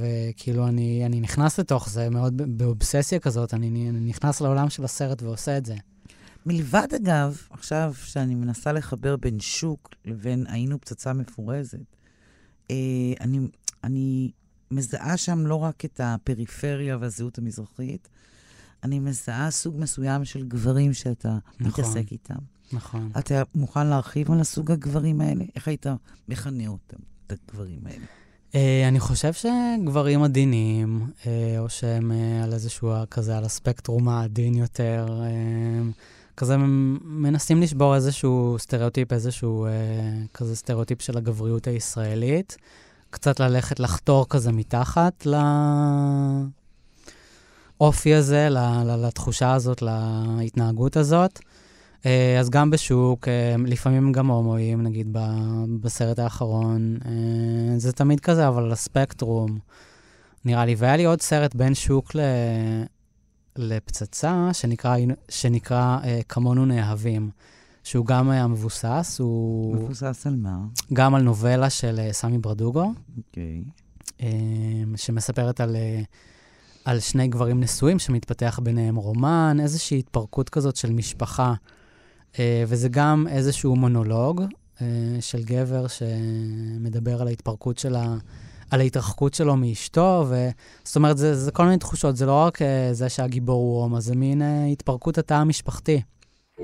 D: וכאילו אני, אני נכנס לתוך זה מאוד באובססיה כזאת, אני, אני נכנס לעולם של הסרט ועושה את זה.
C: מלבד, אגב, עכשיו שאני מנסה לחבר בין שוק לבין היינו פצצה מפורזת, אה, אני, אני מזהה שם לא רק את הפריפריה והזהות המזרחית, אני מזהה סוג מסוים של גברים שאתה נכון, מתעסק איתם.
D: נכון.
C: אתה מוכן להרחיב על הסוג הגברים האלה? איך היית מכנה אותם, את הגברים האלה?
D: אה, אני חושב שגברים עדינים, אה, או שהם אה, על איזשהו, כזה, על הספקטרום העדין יותר, אה, כזה מנסים לשבור איזשהו סטריאוטיפ, איזשהו אה, כזה סטריאוטיפ של הגבריות הישראלית. קצת ללכת לחתור כזה מתחת לאופי הזה, לתחושה הזאת, להתנהגות הזאת. אז גם בשוק, לפעמים גם הומואים, נגיד בסרט האחרון, זה תמיד כזה, אבל לספקטרום. נראה לי. והיה לי עוד סרט בין שוק ל... לפצצה, שנקרא, שנקרא אה, כמונו נאהבים, שהוא גם היה מבוסס, הוא...
C: מבוסס על מה?
D: גם על נובלה של אה, סמי ברדוגו.
C: אוקיי.
D: אה, שמספרת על, אה, על שני גברים נשואים שמתפתח ביניהם רומן, איזושהי התפרקות כזאת של משפחה. אה, וזה גם איזשהו מונולוג של גבר שמדבר על ההתפרקות של ה... על ההתרחקות שלו מאשתו, וזאת אומרת, זה, זה כל מיני תחושות, זה לא רק זה שהגיבור הוא הומו, זה מין התפרקות התא המשפחתי.
E: En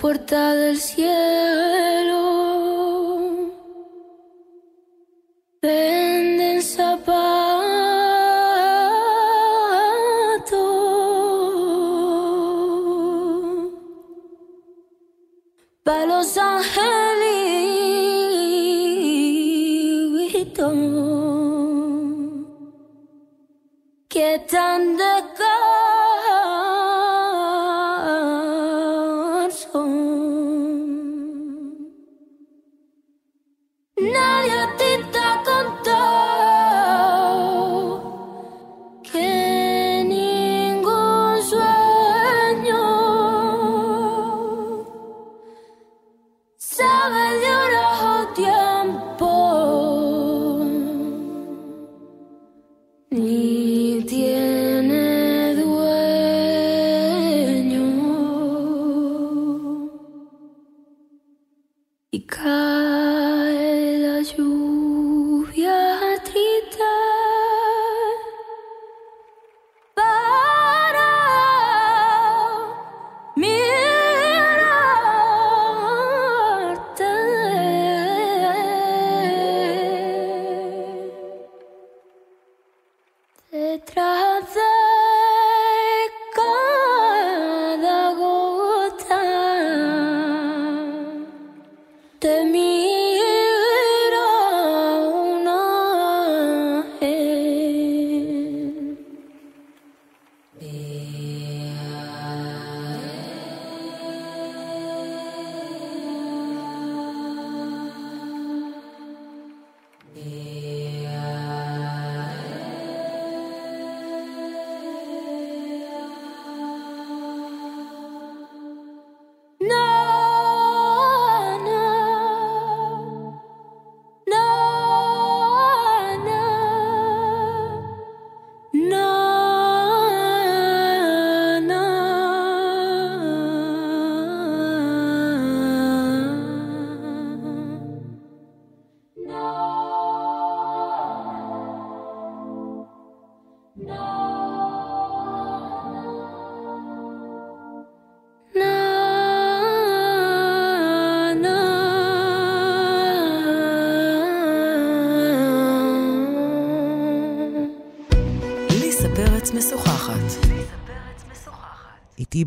E: puerta del cielo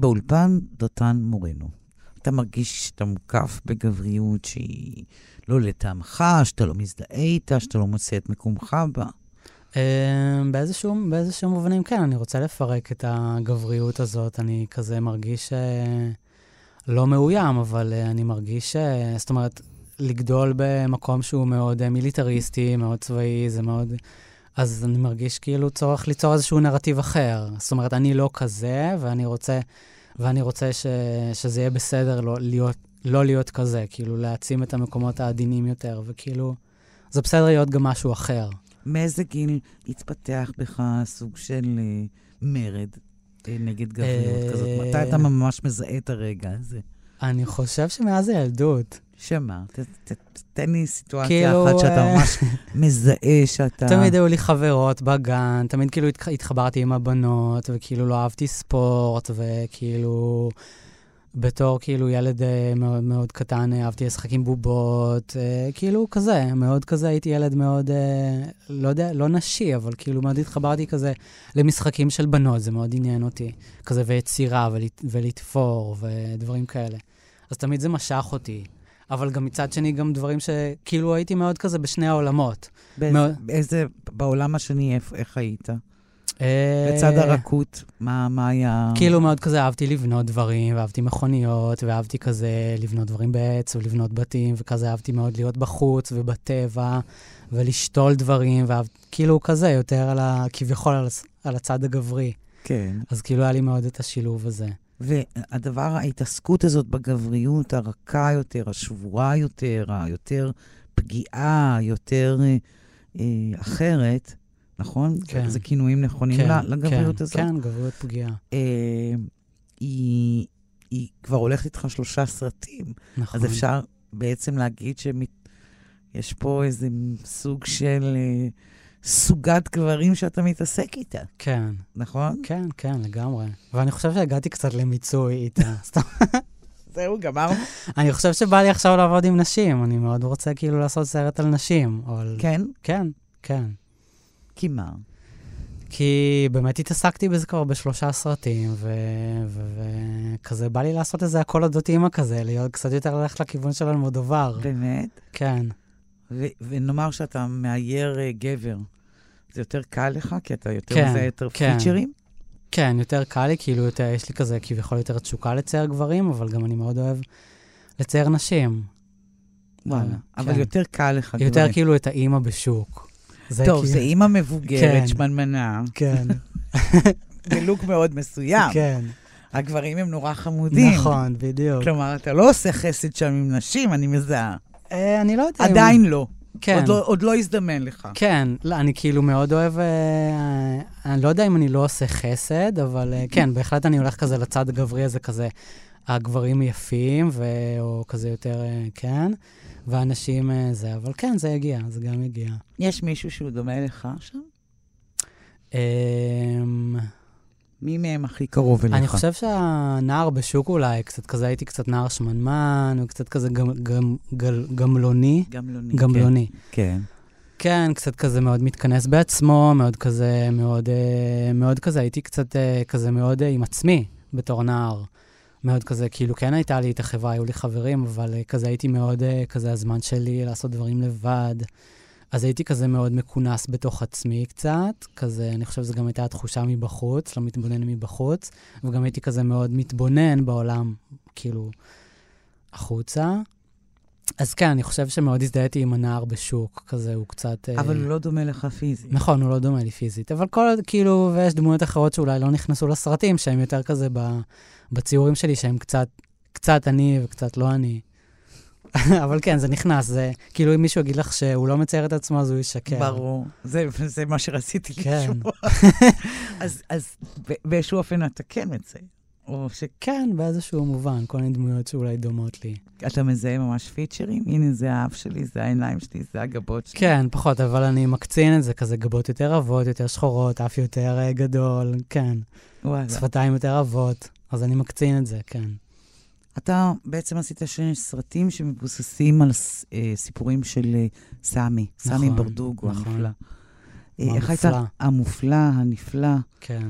C: באולפן דותן מורנו. אתה מרגיש שאתה מוקף בגבריות שהיא לא לטעמך, שאתה לא מזדהה איתה, שאתה לא מוצא את מקומך בה.
D: באיזשהו, באיזשהו מובנים כן, אני רוצה לפרק את הגבריות הזאת. אני כזה מרגיש אה, לא מאוים, אבל אה, אני מרגיש, אה, זאת אומרת, לגדול במקום שהוא מאוד אה, מיליטריסטי, מאוד צבאי, זה מאוד... אז אני מרגיש כאילו צורך ליצור איזשהו נרטיב אחר. זאת אומרת, אני לא כזה, ואני רוצה, ואני רוצה ש, שזה יהיה בסדר לא להיות, לא להיות כזה, כאילו להעצים את המקומות העדינים יותר, וכאילו, זה בסדר להיות גם משהו אחר.
C: מאיזה גיל התפתח בך סוג של אה, מרד אה, נגד גבריות
D: אה,
C: כזאת? מתי אתה ממש מזהה את הרגע הזה?
D: אני חושב שמאז הילדות.
C: שמה? ת, ת, תן לי סיטואציה
D: כאילו,
C: אחת שאתה
D: אה,
C: ממש מזהה שאתה...
D: תמיד היו לי חברות בגן, תמיד כאילו התח- התחברתי עם הבנות, וכאילו לא אהבתי ספורט, וכאילו... בתור כאילו ילד אה, מאוד מאוד קטן, אה, אהבתי לשחק עם בובות, אה, כאילו כזה, מאוד כזה, הייתי ילד מאוד, אה, לא יודע, לא נשי, אבל כאילו מאוד התחברתי כזה למשחקים של בנות, זה מאוד עניין אותי. כזה ויצירה ולת, ולתפור ודברים כאלה. אז תמיד זה משך אותי. אבל גם מצד שני, גם דברים שכאילו הייתי מאוד כזה בשני העולמות.
C: באיזה-
D: מאוד-
C: באיזה, בעולם השני, איפה- איך היית?
D: אה,
C: בצד הרכות, מה מה היה?
D: כאילו מאוד כזה אהבתי לבנות דברים, ואהבתי מכוניות, ואהבתי כזה לבנות דברים בעץ, ולבנות בתים, וכזה אהבתי מאוד להיות בחוץ ובטבע, ולשתול דברים, וכאילו כזה, יותר על ה... כביכול על, על הצד הגברי.
C: כן.
D: אז כאילו היה לי מאוד את השילוב הזה.
C: והדבר, ההתעסקות הזאת בגבריות הרכה יותר, השבורה יותר, היותר פגיעה, יותר אה, אה, אחרת, נכון?
D: כן.
C: זה כינויים נכונים
D: כן,
C: לה- לגבריות
D: כן,
C: הזאת.
D: כן, גבריות פגיעה.
C: אה, היא, היא כבר הולכת איתך שלושה סרטים,
D: נכון.
C: אז אפשר בעצם להגיד שיש פה איזה סוג של אה, סוגת גברים שאתה מתעסק איתה,
D: כן,
C: נכון?
D: כן, כן, לגמרי. ואני חושב שהגעתי קצת למיצוי איתה. *laughs* סתם.
C: זהו, גמרנו.
D: אני חושב שבא לי עכשיו לעבוד עם נשים, אני מאוד רוצה כאילו לעשות סרט על נשים, אבל...
C: כן?
D: כן, כן.
C: כי מה?
D: כי באמת התעסקתי בזה כבר בשלושה סרטים, וכזה בא לי לעשות איזה הכל אודות אימא כזה, להיות קצת יותר ללכת לכיוון של אלמודובר.
C: באמת?
D: כן.
C: ו- ונאמר שאתה מאייר אה, גבר, זה יותר קל לך? כי אתה יותר
D: כן,
C: מזהה יותר
D: כן.
C: פיצ'רים?
D: כן, יותר קל לי, כאילו יותר, יש לי כזה כביכול יותר תשוקה לצייר גברים, אבל גם אני מאוד אוהב לצייר נשים.
C: וואלה.
D: כן.
C: אבל יותר קל לך כבר.
D: יותר כאילו את האימא בשוק. זה
C: טוב,
D: כאילו-
C: זה אימא מבוגרת,
D: כן.
C: שמנמנה,
D: כן, *laughs*
C: בלוק מאוד מסוים.
D: כן.
C: הגברים הם נורא חמודים.
D: נכון, בדיוק.
C: כלומר, אתה לא עושה חסד שם עם נשים, אני מזהה.
D: אה, אני לא יודע.
C: עדיין לא.
D: כן.
C: עוד לא- עוד לא הזדמן לך.
D: כן, לא, אני כאילו מאוד אוהב, אה, אני לא יודע אם אני לא עושה חסד, אבל אה, כן, בהחלט אני הולך כזה לצד הגברי הזה, כזה, הגברים יפים, ו... או כזה יותר, אה, כן, והנשים אה, זה, אבל כן, זה יגיע, זה גם יגיע.
C: יש מישהו שהוא דומה לך שם?
D: אמ,
C: מי מהם הכי קרוב אליך?
D: אני חושב שהנער בשוק אולי, קצת כזה, הייתי קצת נער שמנמן, וקצת כזה גמ- גמ- גל- גמלוני.
C: גמלוני.
D: גמלוני.
C: כן.
D: כן, קצת כזה מאוד מתכנס בעצמו, מאוד כזה, מאוד, אה, מאוד כזה, הייתי קצת אה, כזה מאוד אה, עם עצמי בתור נער. מאוד כזה, כאילו כן הייתה לי את החברה, היו לי חברים, אבל כזה הייתי מאוד, כזה הזמן שלי לעשות דברים לבד. אז הייתי כזה מאוד מכונס בתוך עצמי קצת, כזה, אני חושב שזו גם הייתה התחושה מבחוץ, לא מתבונן מבחוץ, וגם הייתי כזה מאוד מתבונן בעולם, כאילו, החוצה. אז כן, אני חושב שמאוד הזדהיתי עם הנער בשוק, כזה, הוא קצת... אה,
C: אבל הוא לא דומה לך פיזית.
D: נכון, הוא לא דומה לי פיזית, אבל כל, כאילו, ויש דמויות אחרות שאולי לא נכנסו לסרטים, שהן יותר כזה ב, בציורים שלי, שהן קצת, קצת אני וקצת לא אני. *laughs* אבל כן, זה נכנס, זה כאילו אם מישהו יגיד לך שהוא לא מצייר את עצמו, אז הוא ישקר.
C: ברור. זה, זה מה שרציתי
D: כן.
C: לשמוע. *laughs* אז, אז באיזשהו אופן אתה כן מצייר. או
D: כן, באיזשהו מובן, כל מיני דמויות שאולי דומות לי.
C: שאתה מזהה ממש פיצ'רים? הנה, זה האף שלי, זה העיניים שלי, זה הגבות שלי.
D: כן, פחות, אבל אני מקצין את זה, כזה גבות יותר עבות, יותר שחורות, אף יותר אה, גדול, כן.
C: וואלה.
D: שפתיים יותר עבות, אז אני מקצין את זה, כן.
C: אתה בעצם עשית שני סרטים שמבוססים על אה, סיפורים של אה, סמי, סמי
D: נכון,
C: ברדוגו
D: נכון. הוא
C: אה, איך. הייתה? המופלא, הנפלא,
D: כן.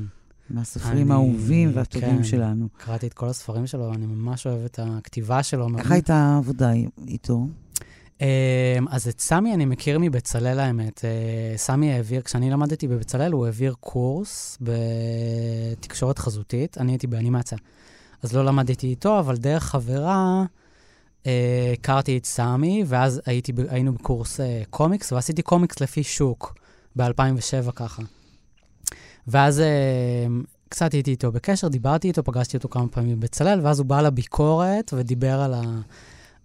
C: מהסופרים
D: אני-
C: האהובים והטובים
D: כן.
C: שלנו.
D: קראתי את כל הספרים שלו, אני ממש אוהב את הכתיבה שלו.
C: איך הייתה העבודה איתו?
D: אמ, אז את סמי אני מכיר מבצלאל האמת. סמי העביר, כשאני למדתי בבצלאל, הוא העביר קורס בתקשורת חזותית, אני הייתי באנימציה. אז לא למדתי איתו, אבל דרך חברה אה, הכרתי את סמי, ואז הייתי, היינו בקורס אה, קומיקס, ועשיתי קומיקס לפי שוק, ב-2007 ככה. ואז אה, קצת הייתי איתו בקשר, דיברתי איתו, פגשתי אותו כמה פעמים בבצלאל, ואז הוא בא לביקורת ודיבר על, ה,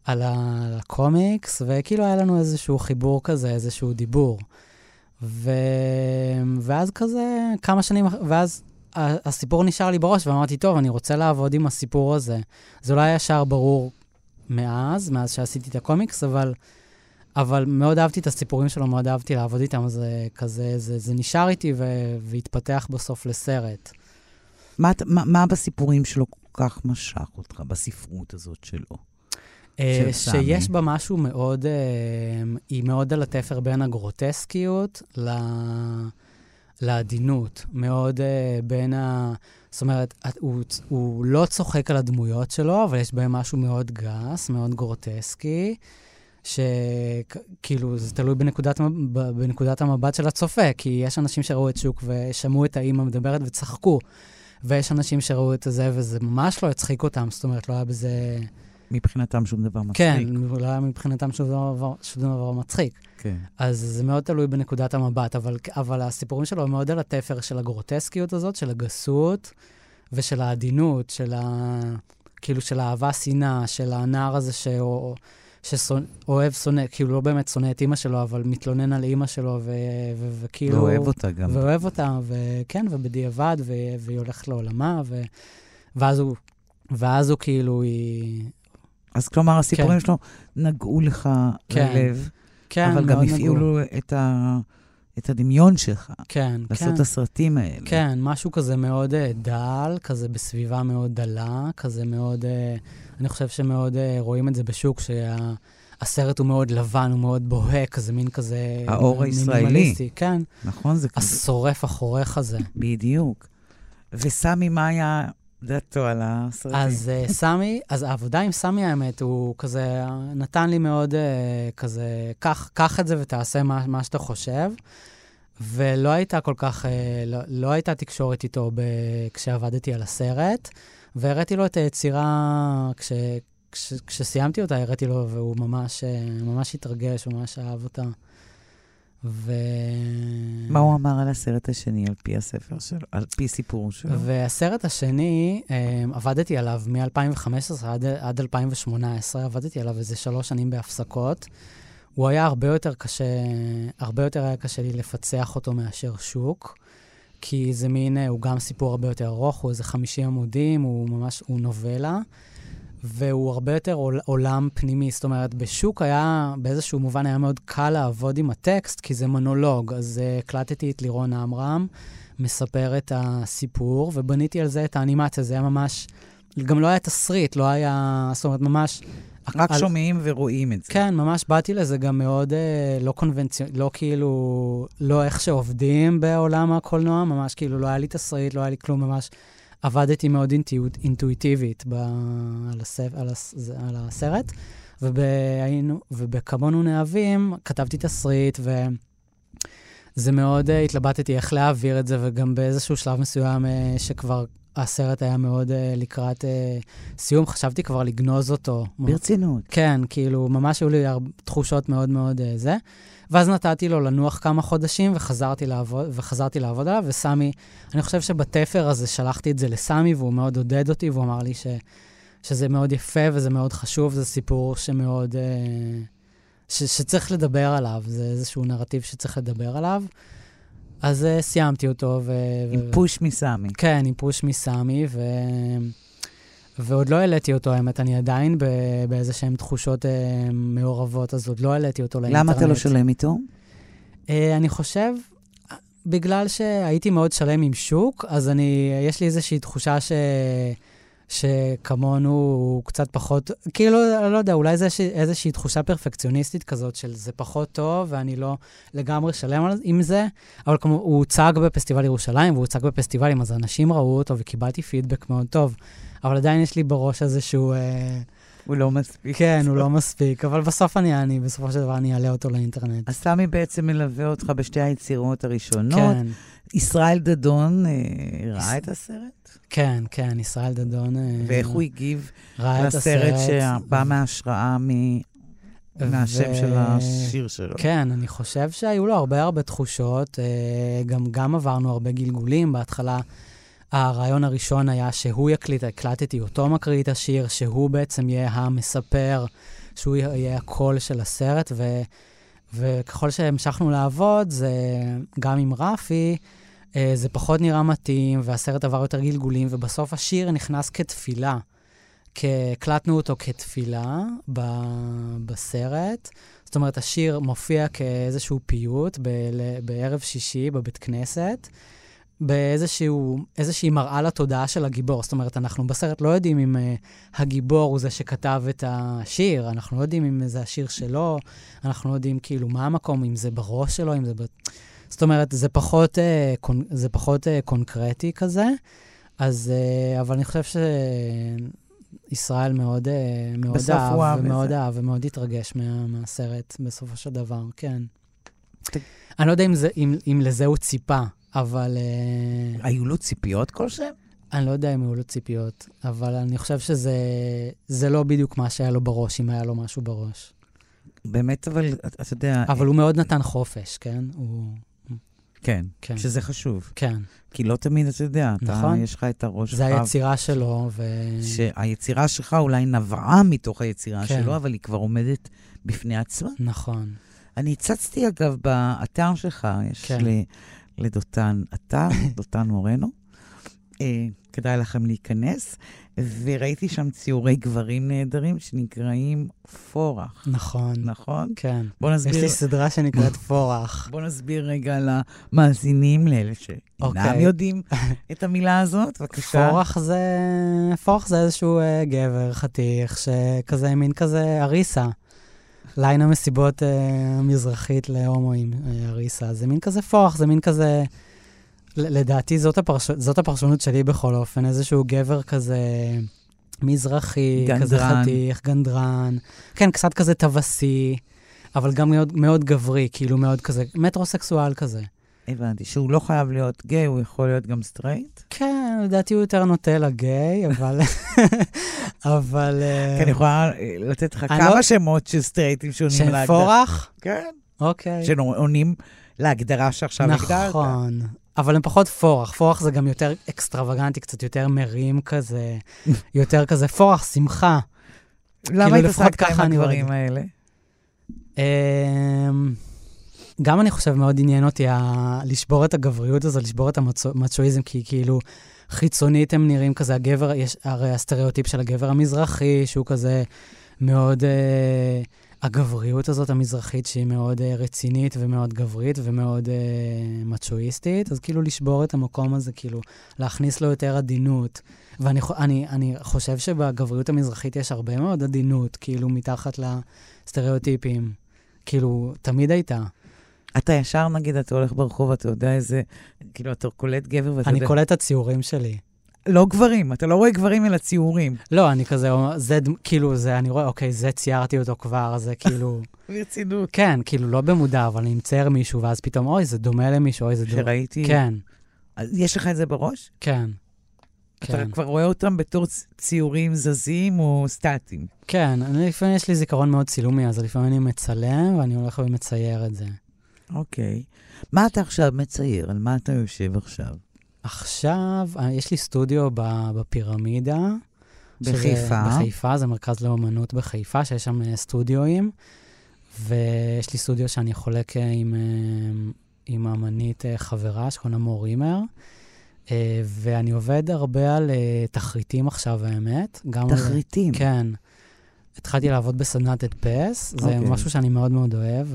D: על, ה, על הקומיקס, וכאילו היה לנו איזשהו חיבור כזה, איזשהו דיבור. ו... ואז כזה, כמה שנים, ואז הסיפור נשאר לי בראש, ואמרתי, טוב, אני רוצה לעבוד עם הסיפור הזה. זה לא היה ישר ברור מאז, מאז שעשיתי את הקומיקס, אבל, אבל מאוד אהבתי את הסיפורים שלו, מאוד אהבתי לעבוד איתם, זה כזה, זה, זה נשאר איתי ו... והתפתח בסוף לסרט.
C: מה, מה, מה בסיפורים שלו כל כך משך אותך, בספרות הזאת שלו?
D: אה,
C: סמי.
D: שיש בה משהו מאוד, אה, היא מאוד על התפר בין הגרוטסקיות ל... לעדינות. מאוד אה, בין ה... זאת אומרת, הוא, הוא לא צוחק על הדמויות שלו, אבל יש בהם משהו מאוד גס, מאוד גרוטסקי, שכאילו, זה תלוי בנקודת, בנקודת המבט של הצופה, כי יש אנשים שראו את שוק ושמעו את האימא מדברת וצחקו. ויש אנשים שראו את זה, וזה ממש לא הצחיק אותם, זאת אומרת, לא היה בזה...
C: מבחינתם שום דבר מצחיק.
D: כן, לא היה מבחינתם שום דבר, שום דבר מצחיק.
C: כן.
D: אז זה מאוד תלוי בנקודת המבט, אבל, אבל הסיפורים שלו הם מאוד על התפר של הגרוטסקיות הזאת, של הגסות ושל העדינות, של ה... כאילו של האהבה-שנאה, של הנער הזה שאו- שאוהב, שונא, כאילו לא באמת שונא את אימא שלו, אבל מתלונן על אימא שלו. וכאילו...
C: ואוהב אותה גם.
D: ואוהב אותה, וכן, ובדיעבד. והיא הולכת לעולמה, ו... ואז הוא... ואז הוא כאילו, היא...
C: אז כלומר, הסיפורים
D: כן.
C: שלו נגעו לך
D: כן,
C: ללב,
D: כן,
C: אבל גם. הפעילו את, ה... את הדמיון שלך,
D: כן,
C: לעשות
D: כן.
C: את הסרטים האלה.
D: כן, משהו כזה מאוד uh, דל, כזה בסביבה מאוד דלה, כזה מאוד, uh, אני חושב שמאוד uh, רואים את זה בשוק, שהסרט הוא מאוד לבן, הוא מאוד בוהק, כזה מין כזה...
C: האור הישראלי.
D: כן,
C: נכון? זה כזה,
D: השורף החורך הזה.
C: בדיוק. וסמי, מה היה דעתו על הסרטים?
D: אז uh, סמי, אז העבודה עם סמי, האמת, הוא כזה נתן לי מאוד uh, כזה, קח, את זה ותעשה מה, מה שאתה חושב. ולא הייתה כל כך, uh, לא, לא הייתה תקשורת איתו ב, כשעבדתי על הסרט, והראיתי לו את היצירה, כש, כש, כשסיימתי אותה, הראיתי לו, והוא ממש, ממש התרגש, ממש אהב אותה. ו...
C: מה הוא אמר על הסרט השני, על פי הספר שלו, על פי סיפור שלו?
D: והסרט השני, um, עבדתי עליו מ-2015 עד, עד 2018, עבדתי עליו איזה שלוש שנים בהפסקות. הוא היה הרבה יותר קשה, הרבה יותר היה קשה לי לפצח אותו מאשר שוק, כי זה מין, אה, הוא גם סיפור הרבה יותר ארוך, הוא איזה 50 עמודים, הוא ממש, הוא נובלה, והוא הרבה יותר עול, עולם פנימי. זאת אומרת, בשוק היה, באיזשהו מובן היה מאוד קל לעבוד עם הטקסט, כי זה מונולוג. אז uh, הקלטתי את לירון עמרם, מספר את הסיפור, ובניתי על זה את האנימציה. זה היה ממש, גם לא היה תסריט, לא היה, זאת אומרת, ממש...
C: רק
D: על-
C: שומעים ורואים את זה.
D: כן, ממש באתי לזה גם מאוד אה, לא קונבנציונלי, לא כאילו, לא איך שעובדים בעולם הקולנוע, ממש כאילו לא היה לי תסריט, לא היה לי כלום, ממש עבדתי מאוד אינטואיט, אינטואיטיבית ב, על, הסף, על, הס, על הסרט, ובהיינו, ובכמונו נאהבים כתבתי תסריט, וזה מאוד אה, התלבטתי איך להעביר את זה, וגם באיזשהו שלב מסוים אה, שכבר הסרט היה מאוד אה, לקראת סיום, חשבתי כבר לגנוז אותו.
C: ברצינות.
D: כן, כאילו, ממש היו לי תחושות מאוד מאוד זה. ואז נתתי לו לנוח כמה חודשים וחזרתי לעבוד, וחזרתי לעבוד עליו, וסמי, אני חושב שבתפר הזה שלחתי את זה לסמי, והוא מאוד עודד אותי, והוא אמר לי ש, שזה מאוד יפה וזה מאוד חשוב, זה סיפור שמאוד... אה, ש, שצריך לדבר עליו, זה איזשהו נרטיב שצריך לדבר עליו. אז uh, סיימתי אותו, ו...
C: עם
D: ו-
C: פוש מסמי.
D: כן, עם פוש מסמי, ו... ועוד לא העליתי אותו, האמת, אני עדיין. באיזה שהן תחושות אה, מעורבות, אז עוד לא העליתי אותו לאינטרנט.
C: למה אתה לא שלם איתו?
D: אה, אני חושב, בגלל שהייתי מאוד שלם עם שוק, אז אני, יש לי איזושהי תחושה ש... שכמונו הוא קצת פחות, כאילו, אני לא יודע, אולי זה איזושהי, איזושהי תחושה פרפקציוניסטית כזאת של זה פחות טוב, ואני לא לגמרי שלם על- עם זה, אבל כמו, הוא הוצג בפסטיבל ירושלים, והוא הוצג בפסטיבלים, אז אנשים ראו אותו וקיבלתי פידבק מאוד טוב, אבל עדיין יש לי בראש איזשהו... אה,
C: הוא לא מספיק.
D: כן, הוא לא מספיק, אבל בסוף אני, אני, בסופו של דבר אני אעלה אותו לאינטרנט.
C: אז סמי בעצם מלווה אותך בשתי היצירות הראשונות.
D: כן.
C: ישראל דדון אה, ראה את הסרט?
D: כן, כן, ישראל דדון אה,
C: ואיך הוא הגיב לסרט. שבא מההשראה מ- מהשם
D: ו-
C: של השיר שלו?
D: כן, אני חושב שהיו לו הרבה הרבה תחושות. אה, גם, גם עברנו הרבה גלגולים. בהתחלה, הרעיון הראשון היה שהוא יקליט, הקלטתי אותו מקריא את השיר, שהוא בעצם יהיה המספר, שהוא יהיה הקול של הסרט, ו, וככל שהמשכנו לעבוד, זה גם עם רפי, זה פחות נראה מתאים, והסרט עבר יותר גלגולים, ובסוף השיר נכנס כתפילה. הקלטנו אותו כתפילה ב- בסרט. זאת אומרת, השיר מופיע כאיזשהו פיוט ב- ל- בערב שישי בבית כנסת, באיזשהו, איזושהי מראה לתודעה של הגיבור. זאת אומרת, אנחנו בסרט לא יודעים אם uh, הגיבור הוא זה שכתב את השיר, אנחנו לא יודעים אם זה השיר שלו, אנחנו לא יודעים כאילו מה המקום, אם זה בראש שלו, אם זה... ב... זאת אומרת, זה פחות, uh, קונ... זה פחות uh, קונקרטי כזה, אז, uh, אבל אני חושב שישראל מאוד, uh, מאוד
C: אהב
D: אהב,
C: את
D: ומאוד. אהב, ומאוד התרגש מה, מהסרט בסופו של דבר, כן.
C: ת-
D: אני לא יודע אם, זה, אם, אם לזה הוא ציפה, אבל... Uh,
C: היו לו ציפיות כלשהן?
D: אני לא יודע אם היו לו ציפיות, אבל אני חושב שזה זה לא בדיוק מה שהיה לו בראש, אם היה לו משהו בראש.
C: באמת, אבל אתה אתה יודע...
D: אבל הוא מאוד נתן חופש, כן? הוא...
C: כן,
D: כן.
C: שזה חשוב.
D: כן.
C: כי לא תמיד, אתה יודע, אתה,
D: נכון.
C: יש לך את הראש שלך.
D: זה היצירה שלו, ו...
C: שהיצירה שלך אולי נבעה מתוך היצירה
D: כן.
C: שלו, אבל היא כבר עומדת בפני עצמה.
D: נכון.
C: אני הצצתי, אגב, באתר שלך, יש
D: כן.
C: לדותן אתר, *laughs* דותן מורנו. אה, כדאי לכם להיכנס, וראיתי שם ציורי גברים נהדרים שנקראים פורח,
D: נכון.
C: נכון?
D: כן.
C: בוא
D: יש
C: נסביר,
D: לי סדרה שנקראת *laughs* פורח.
C: בוא נסביר רגע למאזינים, לאלה שאינם
D: אוקיי.
C: יודעים *laughs* את המילה הזאת, בבקשה.
D: פורח זה... פורח זה איזשהו אה, גבר חתיך, שכזה, מין כזה אריסה. ליין המסיבות אה, המזרחית להומואים, אה, אריסה. זה מין כזה פורח, זה מין כזה... לדעתי זאת, הפרש... זאת הפרשנות שלי בכל אופן, איזשהו גבר כזה מזרחי, כזה
C: גנדרן.
D: חתיך, גנדרן. כן, קצת כזה טווסי, אבל גם מאוד, מאוד גברי, כאילו מאוד כזה, מטרוסקסואל כזה.
C: הבנתי, שהוא לא חייב להיות גיי, הוא יכול להיות גם סטרייט?
D: כן, לדעתי הוא יותר נוטה לגיי, אבל... *laughs* אבל...
C: כי אני יכולה לתת לך כמה
D: לא-
C: שמות של סטרייטים שעונים להגדרה.
D: פורח?
C: כן.
D: אוקיי.
C: שעונים להגדרה שעכשיו הגדרת.
D: נכון. אבל הם פחות פורח. פורח זה גם יותר אקסטרווגנטי, קצת יותר מרים כזה, *laughs* יותר כזה פורח, שמחה.
C: למה
D: כאילו,
C: התעסקת עם הדברים האלה?
D: אמ, גם אני חושב מאוד עניין אותי ה- לשבור את הגבריות הזו, לשבור את המצ'ואיזם, כי כאילו חיצונית הם נראים כזה, הגבר, יש הרי הסטריאוטיפ של הגבר המזרחי, שהוא כזה מאוד, אה, הגבריות הזאת המזרחית, שהיא מאוד אה, רצינית ומאוד גברית ומאוד אה, מצ'ואיסטית, אז כאילו לשבור את המקום הזה, כאילו להכניס לו יותר עדינות. ואני אני, אני חושב שבגבריות המזרחית יש הרבה מאוד עדינות, כאילו מתחת לסטריאוטיפים. כאילו, תמיד הייתה.
C: אתה ישר, נגיד, אתה הולך ברחוב, אתה יודע איזה, כאילו, אתה קולט גבר ואתה
D: אני
C: יודע...
D: קולט את הציורים שלי.
C: לא גברים, אתה לא רואה גברים אלא ציורים.
D: לא, אני כזה, זה, כאילו, זה, אני רואה, אוקיי, זה ציירתי אותו כבר, זה כאילו... *laughs*
C: ברצינות.
D: כן, כאילו, לא במודע, אבל אני מצייר מישהו, ואז פתאום, אוי, זה דומה למישהו, אוי, זה דומה.
C: שראיתי...
D: כן,
C: אז יש לך את זה בראש?
D: כן.
C: אתה
D: כן,
C: כבר רואה אותם בתור ציורים זזים או סטטיים.
D: כן, אני, לפעמים יש לי זיכרון מאוד צילומי, אז לפעמים אני מצלם ואני הולך ומצייר את זה.
C: אוקיי. מה אתה עכשיו מצייר? על מה אתה יושב עכשיו?
D: עכשיו, אה, יש לי סטודיו בפירמידה.
C: בחיפה.
D: בחיפה, זה מרכז לאומנות בחיפה, שיש שם אה, סטודיואים, ויש לי סטודיו שאני חולק אה, עם, עם אמנית חברה שקוראים לה מור רימר, אה, ואני עובד הרבה על תחריטים עכשיו, האמת. גם על-
C: תחריטים.
D: כן. התחלתי לעבוד בסדנת הדפס, זה
C: אוקיי.
D: משהו שאני מאוד מאוד אוהב.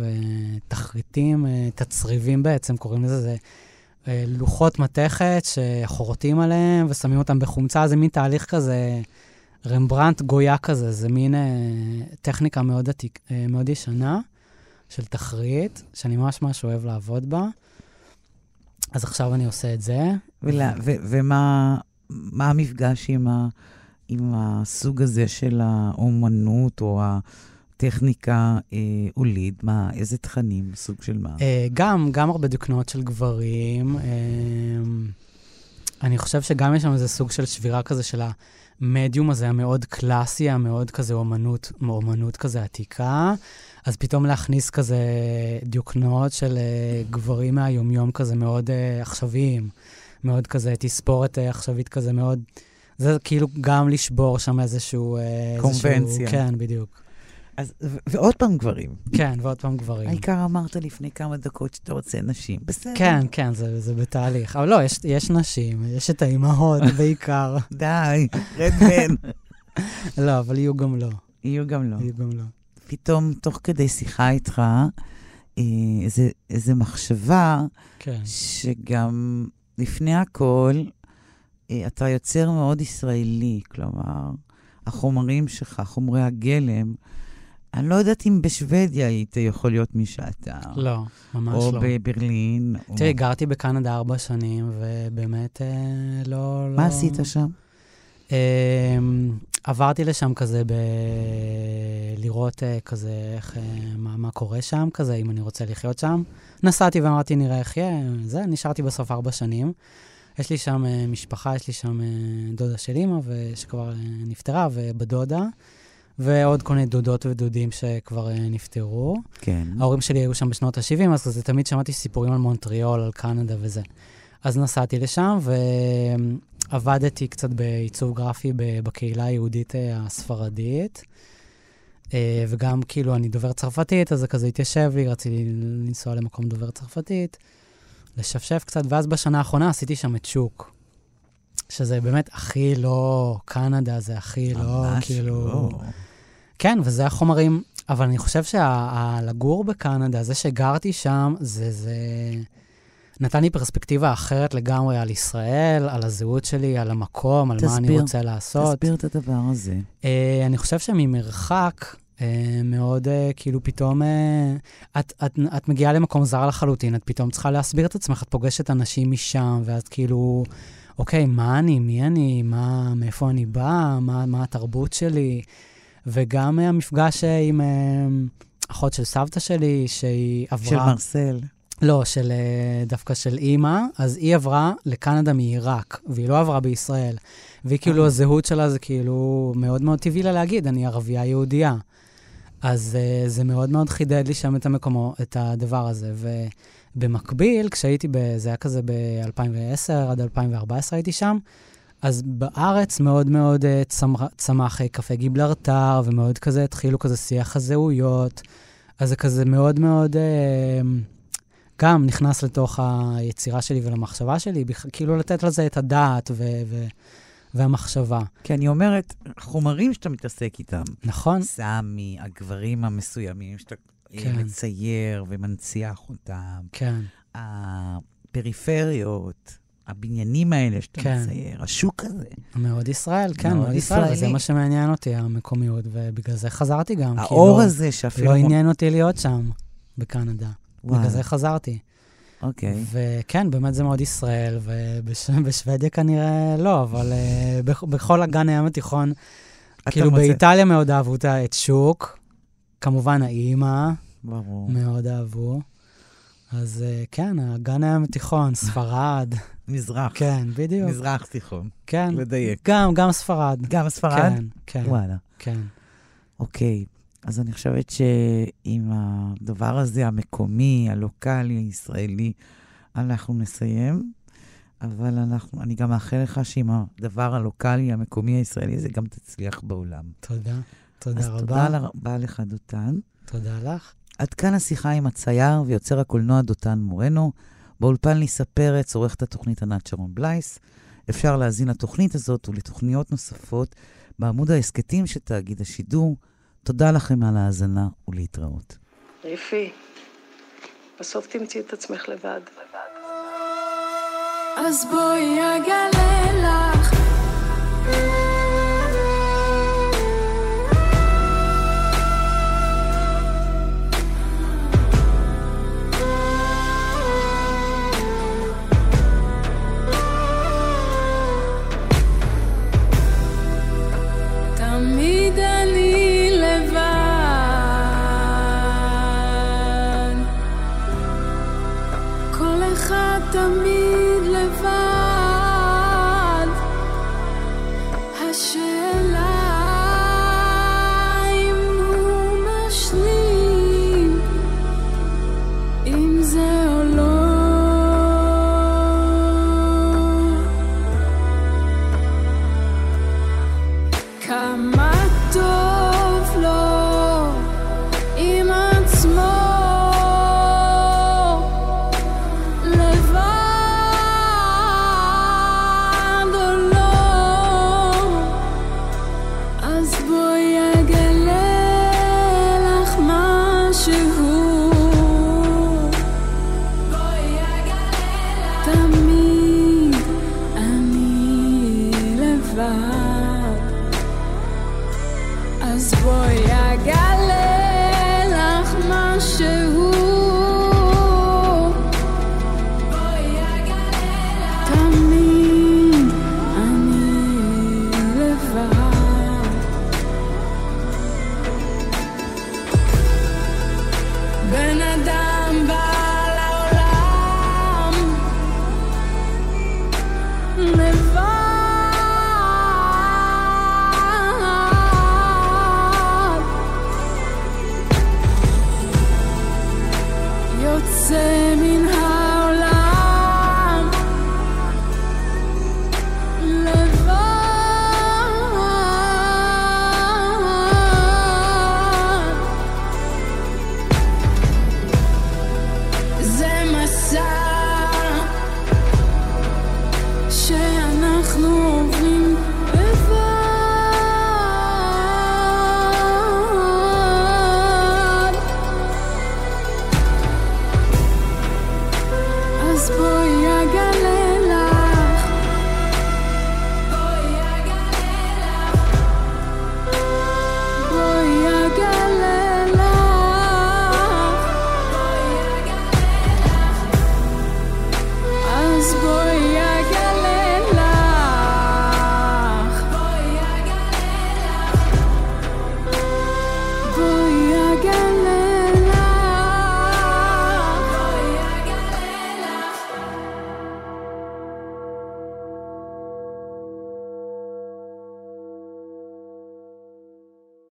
D: תחריטים, תצריבים בעצם, קוראים לזה, זה לוחות מתכת שחורטים עליהם ושמים אותם בחומצה, זה מין תהליך כזה, רמברנט גויה כזה, זה מין אה, טכניקה מאוד, עתיק, אה, מאוד ישנה של תחריט, שאני ממש ממש אוהב לעבוד בה. אז עכשיו אני עושה את זה.
C: ולה, ו, ומה מה המפגש עם, ה, עם הסוג הזה של האומנות או הטכניקה אה, הוליד? מה, איזה תכנים? סוג של מה?
D: אה, גם, גם הרבה דוקנות של גברים. אה, אני חושב שגם יש שם איזה סוג של שבירה כזה של המדיום הזה המאוד קלאסי, המאוד כזה אומנות, אומנות כזה עתיקה. אז פתאום להכניס כזה דיוקנות של אה, גברים מהיומיום כזה מאוד אה, עכשוויים, מאוד כזה תספורת אה, עכשווית כזה מאוד... זה כאילו גם לשבור שם איזשהו... אה, איזשהו-
C: קונבנציה.
D: כן, בדיוק.
C: אז, ו, ועוד פעם גברים.
D: כן, ועוד פעם גברים.
C: העיקר אמרת לפני כמה דקות שאתה רוצה נשים. בסדר.
D: כן, כן, זה, זה בתהליך. אבל לא, יש, יש נשים, יש את האימהות *laughs* בעיקר.
C: די, רד בן. *laughs*
D: לא, אבל יהיו גם לא.
C: יהיו גם לא.
D: יהיו גם לא.
C: פתאום, תוך כדי שיחה איתך, אה, איזה, איזה מחשבה
D: כן.
C: שגם לפני הכל, אה, אתה יוצר מאוד ישראלי, כלומר, החומרים שלך, חומרי הגלם, אני לא יודעת אם בשוודיה היית יכול להיות מי שאתה.
D: לא, ממש
C: או
D: לא.
C: בברלין. או...
D: תראי, גרתי בקנדה ארבע שנים, ובאמת אה, לא...
C: מה
D: לא...
C: עשית שם?
D: אה, עברתי לשם כזה ב... לראות אה, כזה איך, אה, מה, מה קורה שם, כזה, אם אני רוצה לחיות שם. נסעתי ואמרתי, נראה איך יהיה, זה, נשארתי בסוף ארבע שנים. יש לי שם אה, משפחה, יש לי שם אה, דודה של אימא, שכבר אה, נפטרה, ובדודה, ועוד כל מיני דודות ודודים שכבר אה, נפטרו.
C: כן.
D: ההורים שלי היו שם בשנות ה-70, אז כזה תמיד שמעתי סיפורים על מונטריאול, על קנדה וזה. אז נסעתי לשם ועבדתי קצת בעיצוב גרפי בקהילה היהודית אה, הספרדית. אה, וגם כאילו אני דובר צרפתית, אז זה כזה התיישב לי, רציתי לנסוע למקום דובר צרפתית, לשפשף קצת, ואז בשנה האחרונה עשיתי שם את שוק. שזה באמת הכי לא קנדה, זה הכי לא, כאילו...
C: לא.
D: כן, וזה החומרים, אבל אני חושב שלגור בקנדה, זה שגרתי שם, זה, זה נתן לי פרספקטיבה אחרת לגמרי על ישראל, על הזהות שלי, על המקום, על מה אני
C: תסביר,
D: רוצה לעשות.
C: תסביר את הדבר הזה.
D: אה, אני חושב שממרחק, אה, מאוד אה, כאילו פתאום, אה, את, את, את מגיעה למקום זר לחלוטין, את פתאום צריכה להסביר את עצמך, את פוגשת אנשים משם, ואת כאילו, אוקיי, מה אני, מי אני, מה, מאיפה אני בא, מה, מה התרבות שלי, וגם אה, המפגש אה, עם אה, אחות של סבתא שלי, שהיא עברה...
C: של מרסל.
D: לא, של, דווקא של אימא, אז היא עברה לקנדה מעיראק, והיא לא עברה בישראל. והיא כאילו, הזהות שלה זה כאילו מאוד מאוד טבעי לה להגיד, אני ערבייה יהודייה. אז זה מאוד מאוד חידד לי שם את המקומו, את הדבר הזה. ובמקביל, כשהייתי, ב, זה היה כזה ב-2010 עד 2014 הייתי שם, אז בארץ מאוד מאוד uh, צמח, צמח uh, קפה גיבלרטר, ומאוד כזה התחילו כזה שיח הזהויות. אז זה כזה מאוד מאוד... Uh, גם נכנס לתוך היצירה שלי ולמחשבה שלי, כאילו לתת לזה את הדעת ו- ו- והמחשבה.
C: כי אני אומרת, חומרים שאתה מתעסק איתם,
D: נכון?
C: סמי, הגברים המסוימים שאתה אה,
D: כן.
C: מצייר ומנציח אותם,
D: כן,
C: הפריפריות, הבניינים האלה שאתה
D: כן.
C: מצייר, השוק הזה,
D: מאוד ישראל, כן,
C: מאוד
D: מאוד ישראל, וזה. מה שמעניין אותי, המקומיות, ובגלל זה חזרתי גם.
C: האור
D: לא-
C: הזה שאפילו...
D: לא עניין אותי להיות שם, בקנדה.
C: וואו,
D: בגלל זה חזרתי.
C: אוקיי.
D: וכן, באמת זה מאוד ישראל, ובשוודיה כנראה לא, אבל אה, בכ- בכל אגן הים התיכון, כאילו
C: מוצא-
D: באיטליה מאוד אהבו את שוק, כמובן האימא,
C: ברור.
D: מאוד אהבו. אז אה, כן, אגן הים התיכון, ספרד, *laughs*
C: מזרח.
D: כן, בדיוק,
C: מזרח תיכון.
D: כן.
C: לדייק.
D: גם, גם ספרד.
C: גם ספרד?
D: כן, כן,
C: וואלה.
D: כן.
C: אוקיי. אז אני חושבת שעם הדבר הזה, המקומי, הלוקאלי, הישראלי, אנחנו נסיים. אבל אנחנו, אני גם מאחל לך שעם הדבר הלוקאלי, המקומי, הישראלי, זה גם תצליח בעולם.
D: תודה, תודה
C: אז
D: רבה.
C: תודה רבה לך, דותן.
D: תודה לך.
C: עד כאן השיחה עם הצייר ויוצר הקולנוע דותן מורנו. באולפן ליסה פרץ, עורכת התוכנית ענת שרון בלייס. אפשר להזין לתוכנית הזאת ולתוכניות נוספות בעמוד ההסכתים של תאגיד השידור. תודה לכם על ההאזנה ולהתראות.
F: ריפי, בסוף תמצאי את עצמך לבד.
E: אז בואי אגלה לך